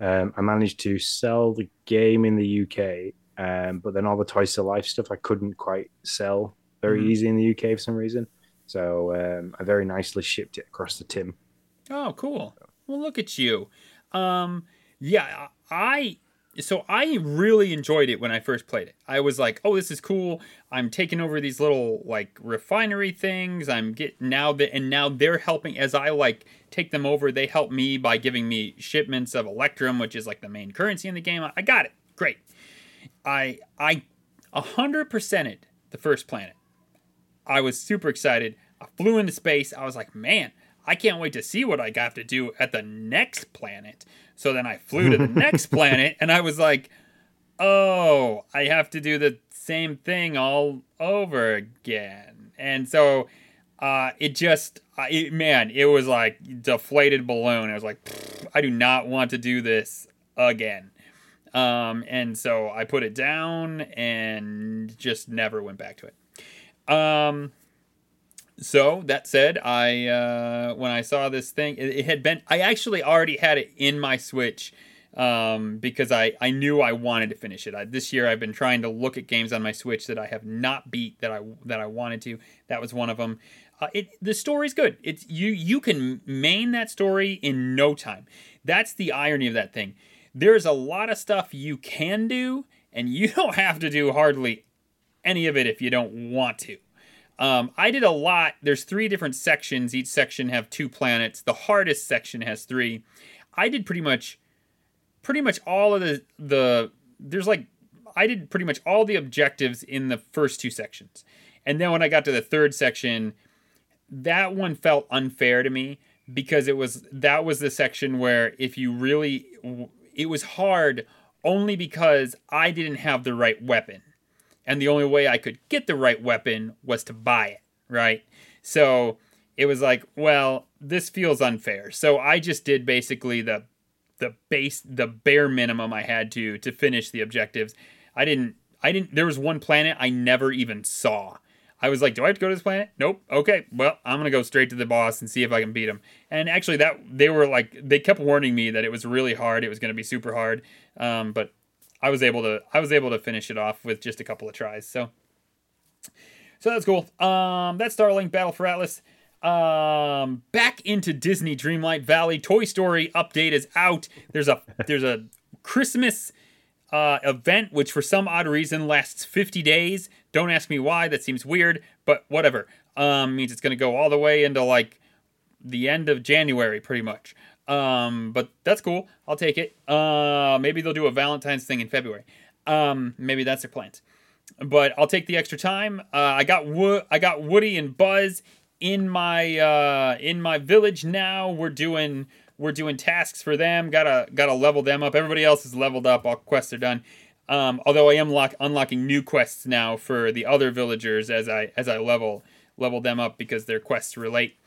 Um, I managed to sell the game in the UK, um, but then all the Toys to Life stuff I couldn't quite sell very mm-hmm. easy in the UK for some reason. So um, I very nicely shipped it across the Tim. Oh, cool. Well, look at you. Um, yeah, I so I really enjoyed it when I first played it. I was like, "Oh, this is cool. I'm taking over these little like refinery things. I'm getting now that and now they're helping as I like take them over. They help me by giving me shipments of Electrum, which is like the main currency in the game. I got it. Great. I I 100%ed the first planet. I was super excited. I flew into space. I was like, "Man, I can't wait to see what I got to do at the next planet." So then I flew to the *laughs* next planet and I was like, oh, I have to do the same thing all over again. And so uh, it just, it, man, it was like deflated balloon. I was like, I do not want to do this again. Um, and so I put it down and just never went back to it. Um, so that said, I uh, when I saw this thing, it, it, had been I actually already had it in my Switch um, because I I knew I wanted to finish it. I, this year I've been trying to look at games on my Switch that I have not beat that I that I wanted to. That was one of them. Uh, it the story's good. It's you you can main that story in no time. That's the irony of that thing. There's a lot of stuff you can do, and you *laughs* don't have to do hardly any of it if you don't want to. Um, I did a lot. There's three different sections. Each section have two planets. The hardest section has three. I did pretty much, pretty much all of the the. There's like I did pretty much all the objectives in the first two sections, and then when I got to the third section, that one felt unfair to me because it was that was the section where if you really it was hard only because I didn't have the right weapon. And the only way I could get the right weapon was to buy it, right? So it was like, well, this feels unfair. So I just did basically the the base the bare minimum I had to to finish the objectives. I didn't I didn't there was one planet I never even saw. I was like, do I have to go to this planet? Nope. Okay. Well, I'm gonna go straight to the boss and see if I can beat him. And actually, that they were like, they kept warning me that it was really hard. It was gonna be super hard. Um, but I was able to, I was able to finish it off with just a couple of tries. So, so that's cool. Um, that's Starlink Battle for Atlas. Um, back into Disney Dreamlight Valley. Toy Story update is out. There's a, there's a Christmas uh, event, which for some odd reason lasts 50 days. Don't ask me why. That seems weird, but whatever. Um, means it's going to go all the way into like the end of January, pretty much. Um, but that's cool. I'll take it. Uh, maybe they'll do a Valentine's thing in February. Um, maybe that's their plans. But I'll take the extra time. Uh, I got Wo- I got Woody and Buzz in my uh, in my village now. We're doing we're doing tasks for them. Gotta gotta level them up. Everybody else is leveled up. All quests are done. Um, although I am lock, unlocking new quests now for the other villagers as I as I level level them up because their quests relate.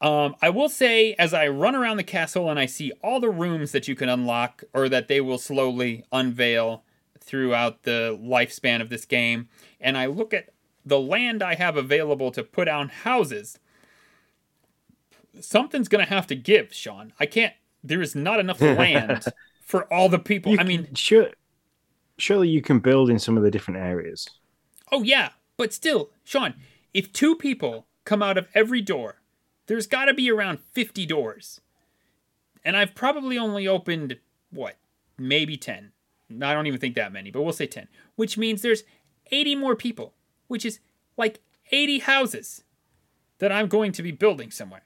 Um, I will say, as I run around the castle and I see all the rooms that you can unlock or that they will slowly unveil throughout the lifespan of this game, and I look at the land I have available to put down houses, something's going to have to give, Sean. I can't, there is not enough *laughs* land for all the people. You I mean, sure, surely you can build in some of the different areas. Oh yeah, but still, Sean, if two people come out of every door, there's got to be around 50 doors. And I've probably only opened what? Maybe 10. I don't even think that many, but we'll say 10, which means there's 80 more people, which is like 80 houses that I'm going to be building somewhere.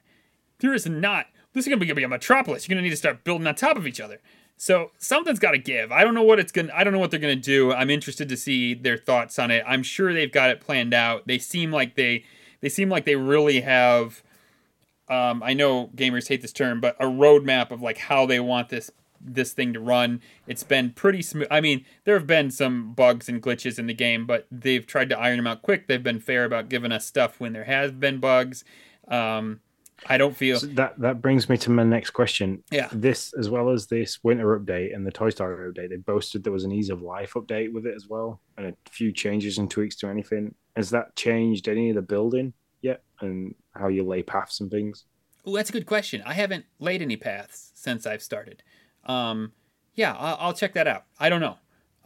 There is not. This is going to be a metropolis. You're going to need to start building on top of each other. So something's got to give. I don't know what it's going. to I don't know what they're going to do. I'm interested to see their thoughts on it. I'm sure they've got it planned out. They seem like they they seem like they really have. Um, I know gamers hate this term, but a roadmap of like how they want this this thing to run. It's been pretty smooth. I mean, there have been some bugs and glitches in the game, but they've tried to iron them out quick. They've been fair about giving us stuff when there has been bugs. Um, I don't feel. So that that brings me to my next question. Yeah. This, as well as this winter update and the Toy Story update, they boasted there was an ease of life update with it as well, and a few changes and tweaks to anything. Has that changed any of the building yet, and how you lay paths and things? Oh, that's a good question. I haven't laid any paths since I've started. Um, yeah, I'll, I'll check that out. I don't know.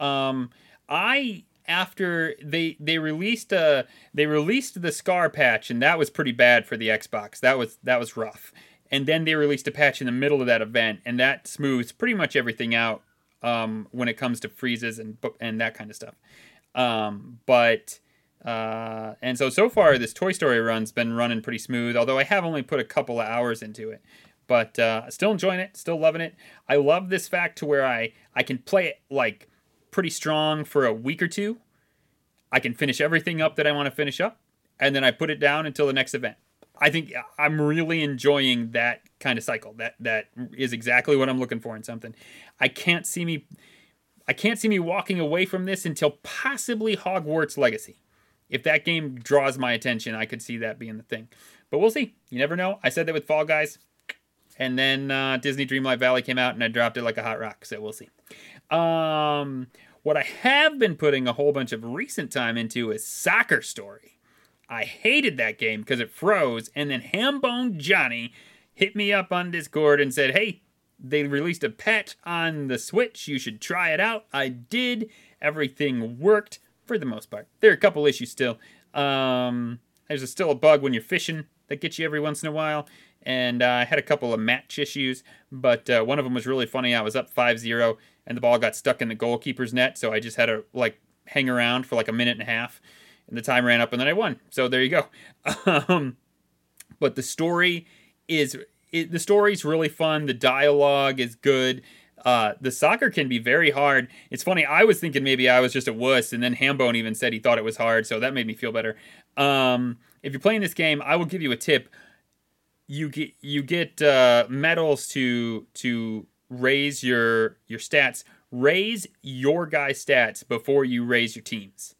Um, I after they they released a they released the scar patch and that was pretty bad for the Xbox. That was that was rough. And then they released a patch in the middle of that event and that smooths pretty much everything out um, when it comes to freezes and and that kind of stuff. Um, but uh, and so so far this Toy Story run's been running pretty smooth. Although I have only put a couple of hours into it, but uh, still enjoying it, still loving it. I love this fact to where I I can play it like pretty strong for a week or two. I can finish everything up that I want to finish up, and then I put it down until the next event. I think I'm really enjoying that kind of cycle. That that is exactly what I'm looking for in something. I can't see me I can't see me walking away from this until possibly Hogwarts Legacy. If that game draws my attention, I could see that being the thing. But we'll see. You never know. I said that with Fall Guys. And then uh, Disney Dreamlight Valley came out and I dropped it like a hot rock. So we'll see. Um, what I have been putting a whole bunch of recent time into is Soccer Story. I hated that game because it froze. And then Hambone Johnny hit me up on Discord and said, hey, they released a patch on the Switch. You should try it out. I did. Everything worked for the most part. There are a couple issues still. Um, there's a, still a bug when you're fishing that gets you every once in a while. And uh, I had a couple of match issues, but uh, one of them was really funny. I was up 5 0, and the ball got stuck in the goalkeeper's net. So I just had to like hang around for like a minute and a half. And the time ran up, and then I won. So there you go. *laughs* Um, but the story is it, the story's really fun. The dialogue is good. Uh, the soccer can be very hard. It's funny. I was thinking maybe I was just a wuss, and then Hambone even said he thought it was hard, so that made me feel better. Um, if you're playing this game, I will give you a tip. you get you get uh, medals to to raise your your stats. Raise your guy's stats before you raise your teams.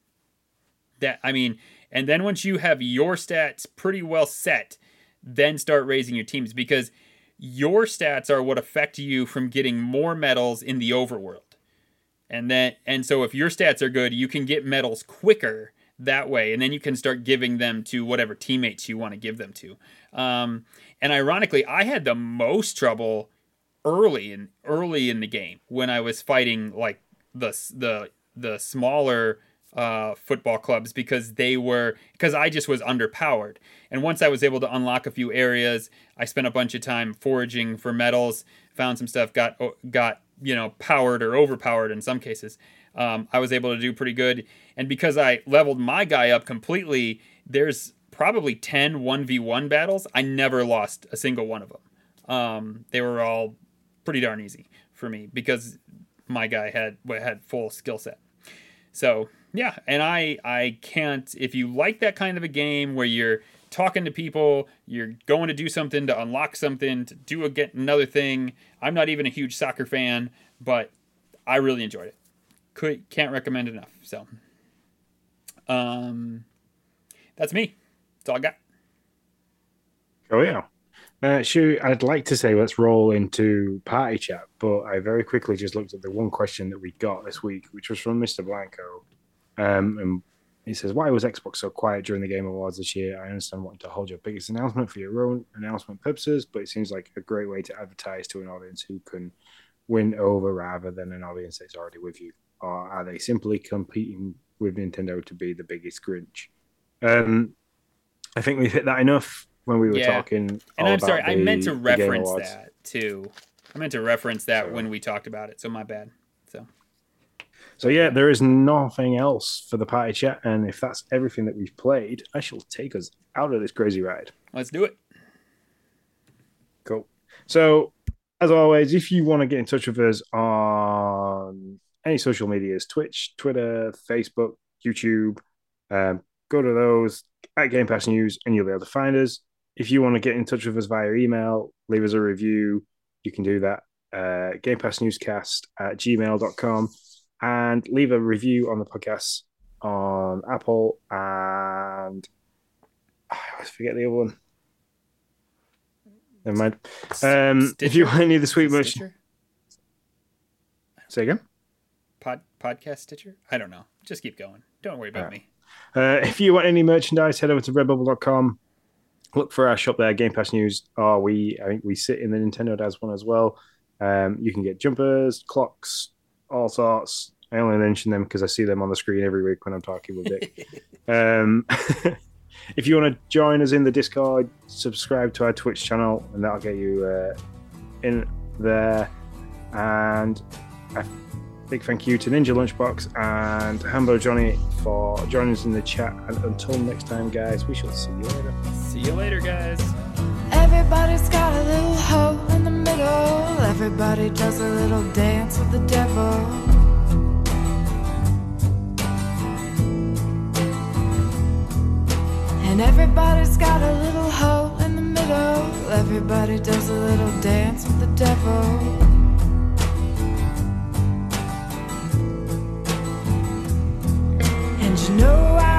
That I mean, and then once you have your stats pretty well set, then start raising your teams because your stats are what affect you from getting more medals in the overworld. And then and so if your stats are good, you can get medals quicker that way, and then you can start giving them to whatever teammates you want to give them to. Um, and ironically, I had the most trouble early in early in the game when I was fighting like the the the smaller uh, football clubs because they were because I just was underpowered. And once I was able to unlock a few areas, I spent a bunch of time foraging for metals, found some stuff, got got you know powered or overpowered in some cases. Um, I was able to do pretty good. And because I leveled my guy up completely, there's probably 10 1v1 battles. I never lost a single one of them. Um, they were all pretty darn easy for me because my guy had had full skill set. So yeah, and I I can't if you like that kind of a game where you're talking to people, you're going to do something to unlock something, to do a, get another thing. I'm not even a huge soccer fan, but I really enjoyed it. Could can't recommend enough. So um that's me. That's all I got. Oh yeah. Uh, Shu, I'd like to say let's roll into party chat, but I very quickly just looked at the one question that we got this week, which was from Mr. Blanco. Um, and he says, Why was Xbox so quiet during the Game Awards this year? I understand wanting to hold your biggest announcement for your own announcement purposes, but it seems like a great way to advertise to an audience who can win over rather than an audience that's already with you. Or are they simply competing with Nintendo to be the biggest Grinch? Um, I think we've hit that enough when we were Yeah. talking. And I'm sorry, about I meant to reference that too. I meant to reference that So- when we talked about it. So my bad. So So yeah, there is nothing else for the party chat, and if that's everything that we've played, I shall take us out of this crazy ride. let's do it. Cool. So, as always, if you want to get in touch with us on any social medias Twitch, Twitter, Facebook, YouTube um, go to those at Game Pass News and you'll be able to find us. If you want to get in touch with us via email, leave us a review, you can do that. Uh, Game Pass Newscast at gmail.com and leave a review on the podcast on Apple and I always forget the other one. Never mind. Um, if you want any of the sweet merch, say again. Pod, podcast Stitcher? I don't know. Just keep going. Don't worry about Alright. me. Uh, if you want any merchandise, head over to redbubble.com. Look for our shop there, Game Pass News. Are we I think we sit in the Nintendo Dads one as well. Um, you can get jumpers, clocks, all sorts. I only mention them because I see them on the screen every week when I'm talking with Dick. *laughs* um, *laughs* if you want to join us in the Discord, subscribe to our Twitch channel, and that'll get you uh, in there. And a big thank you to Ninja Lunchbox and Hambone Johnny for joining us in the chat. And until next time, guys, we shall see you later. You later, guys. Everybody's got a little hole in the middle. Everybody does a little dance with the devil. And everybody's got a little hole in the middle. Everybody does a little dance with the devil. And you know I'm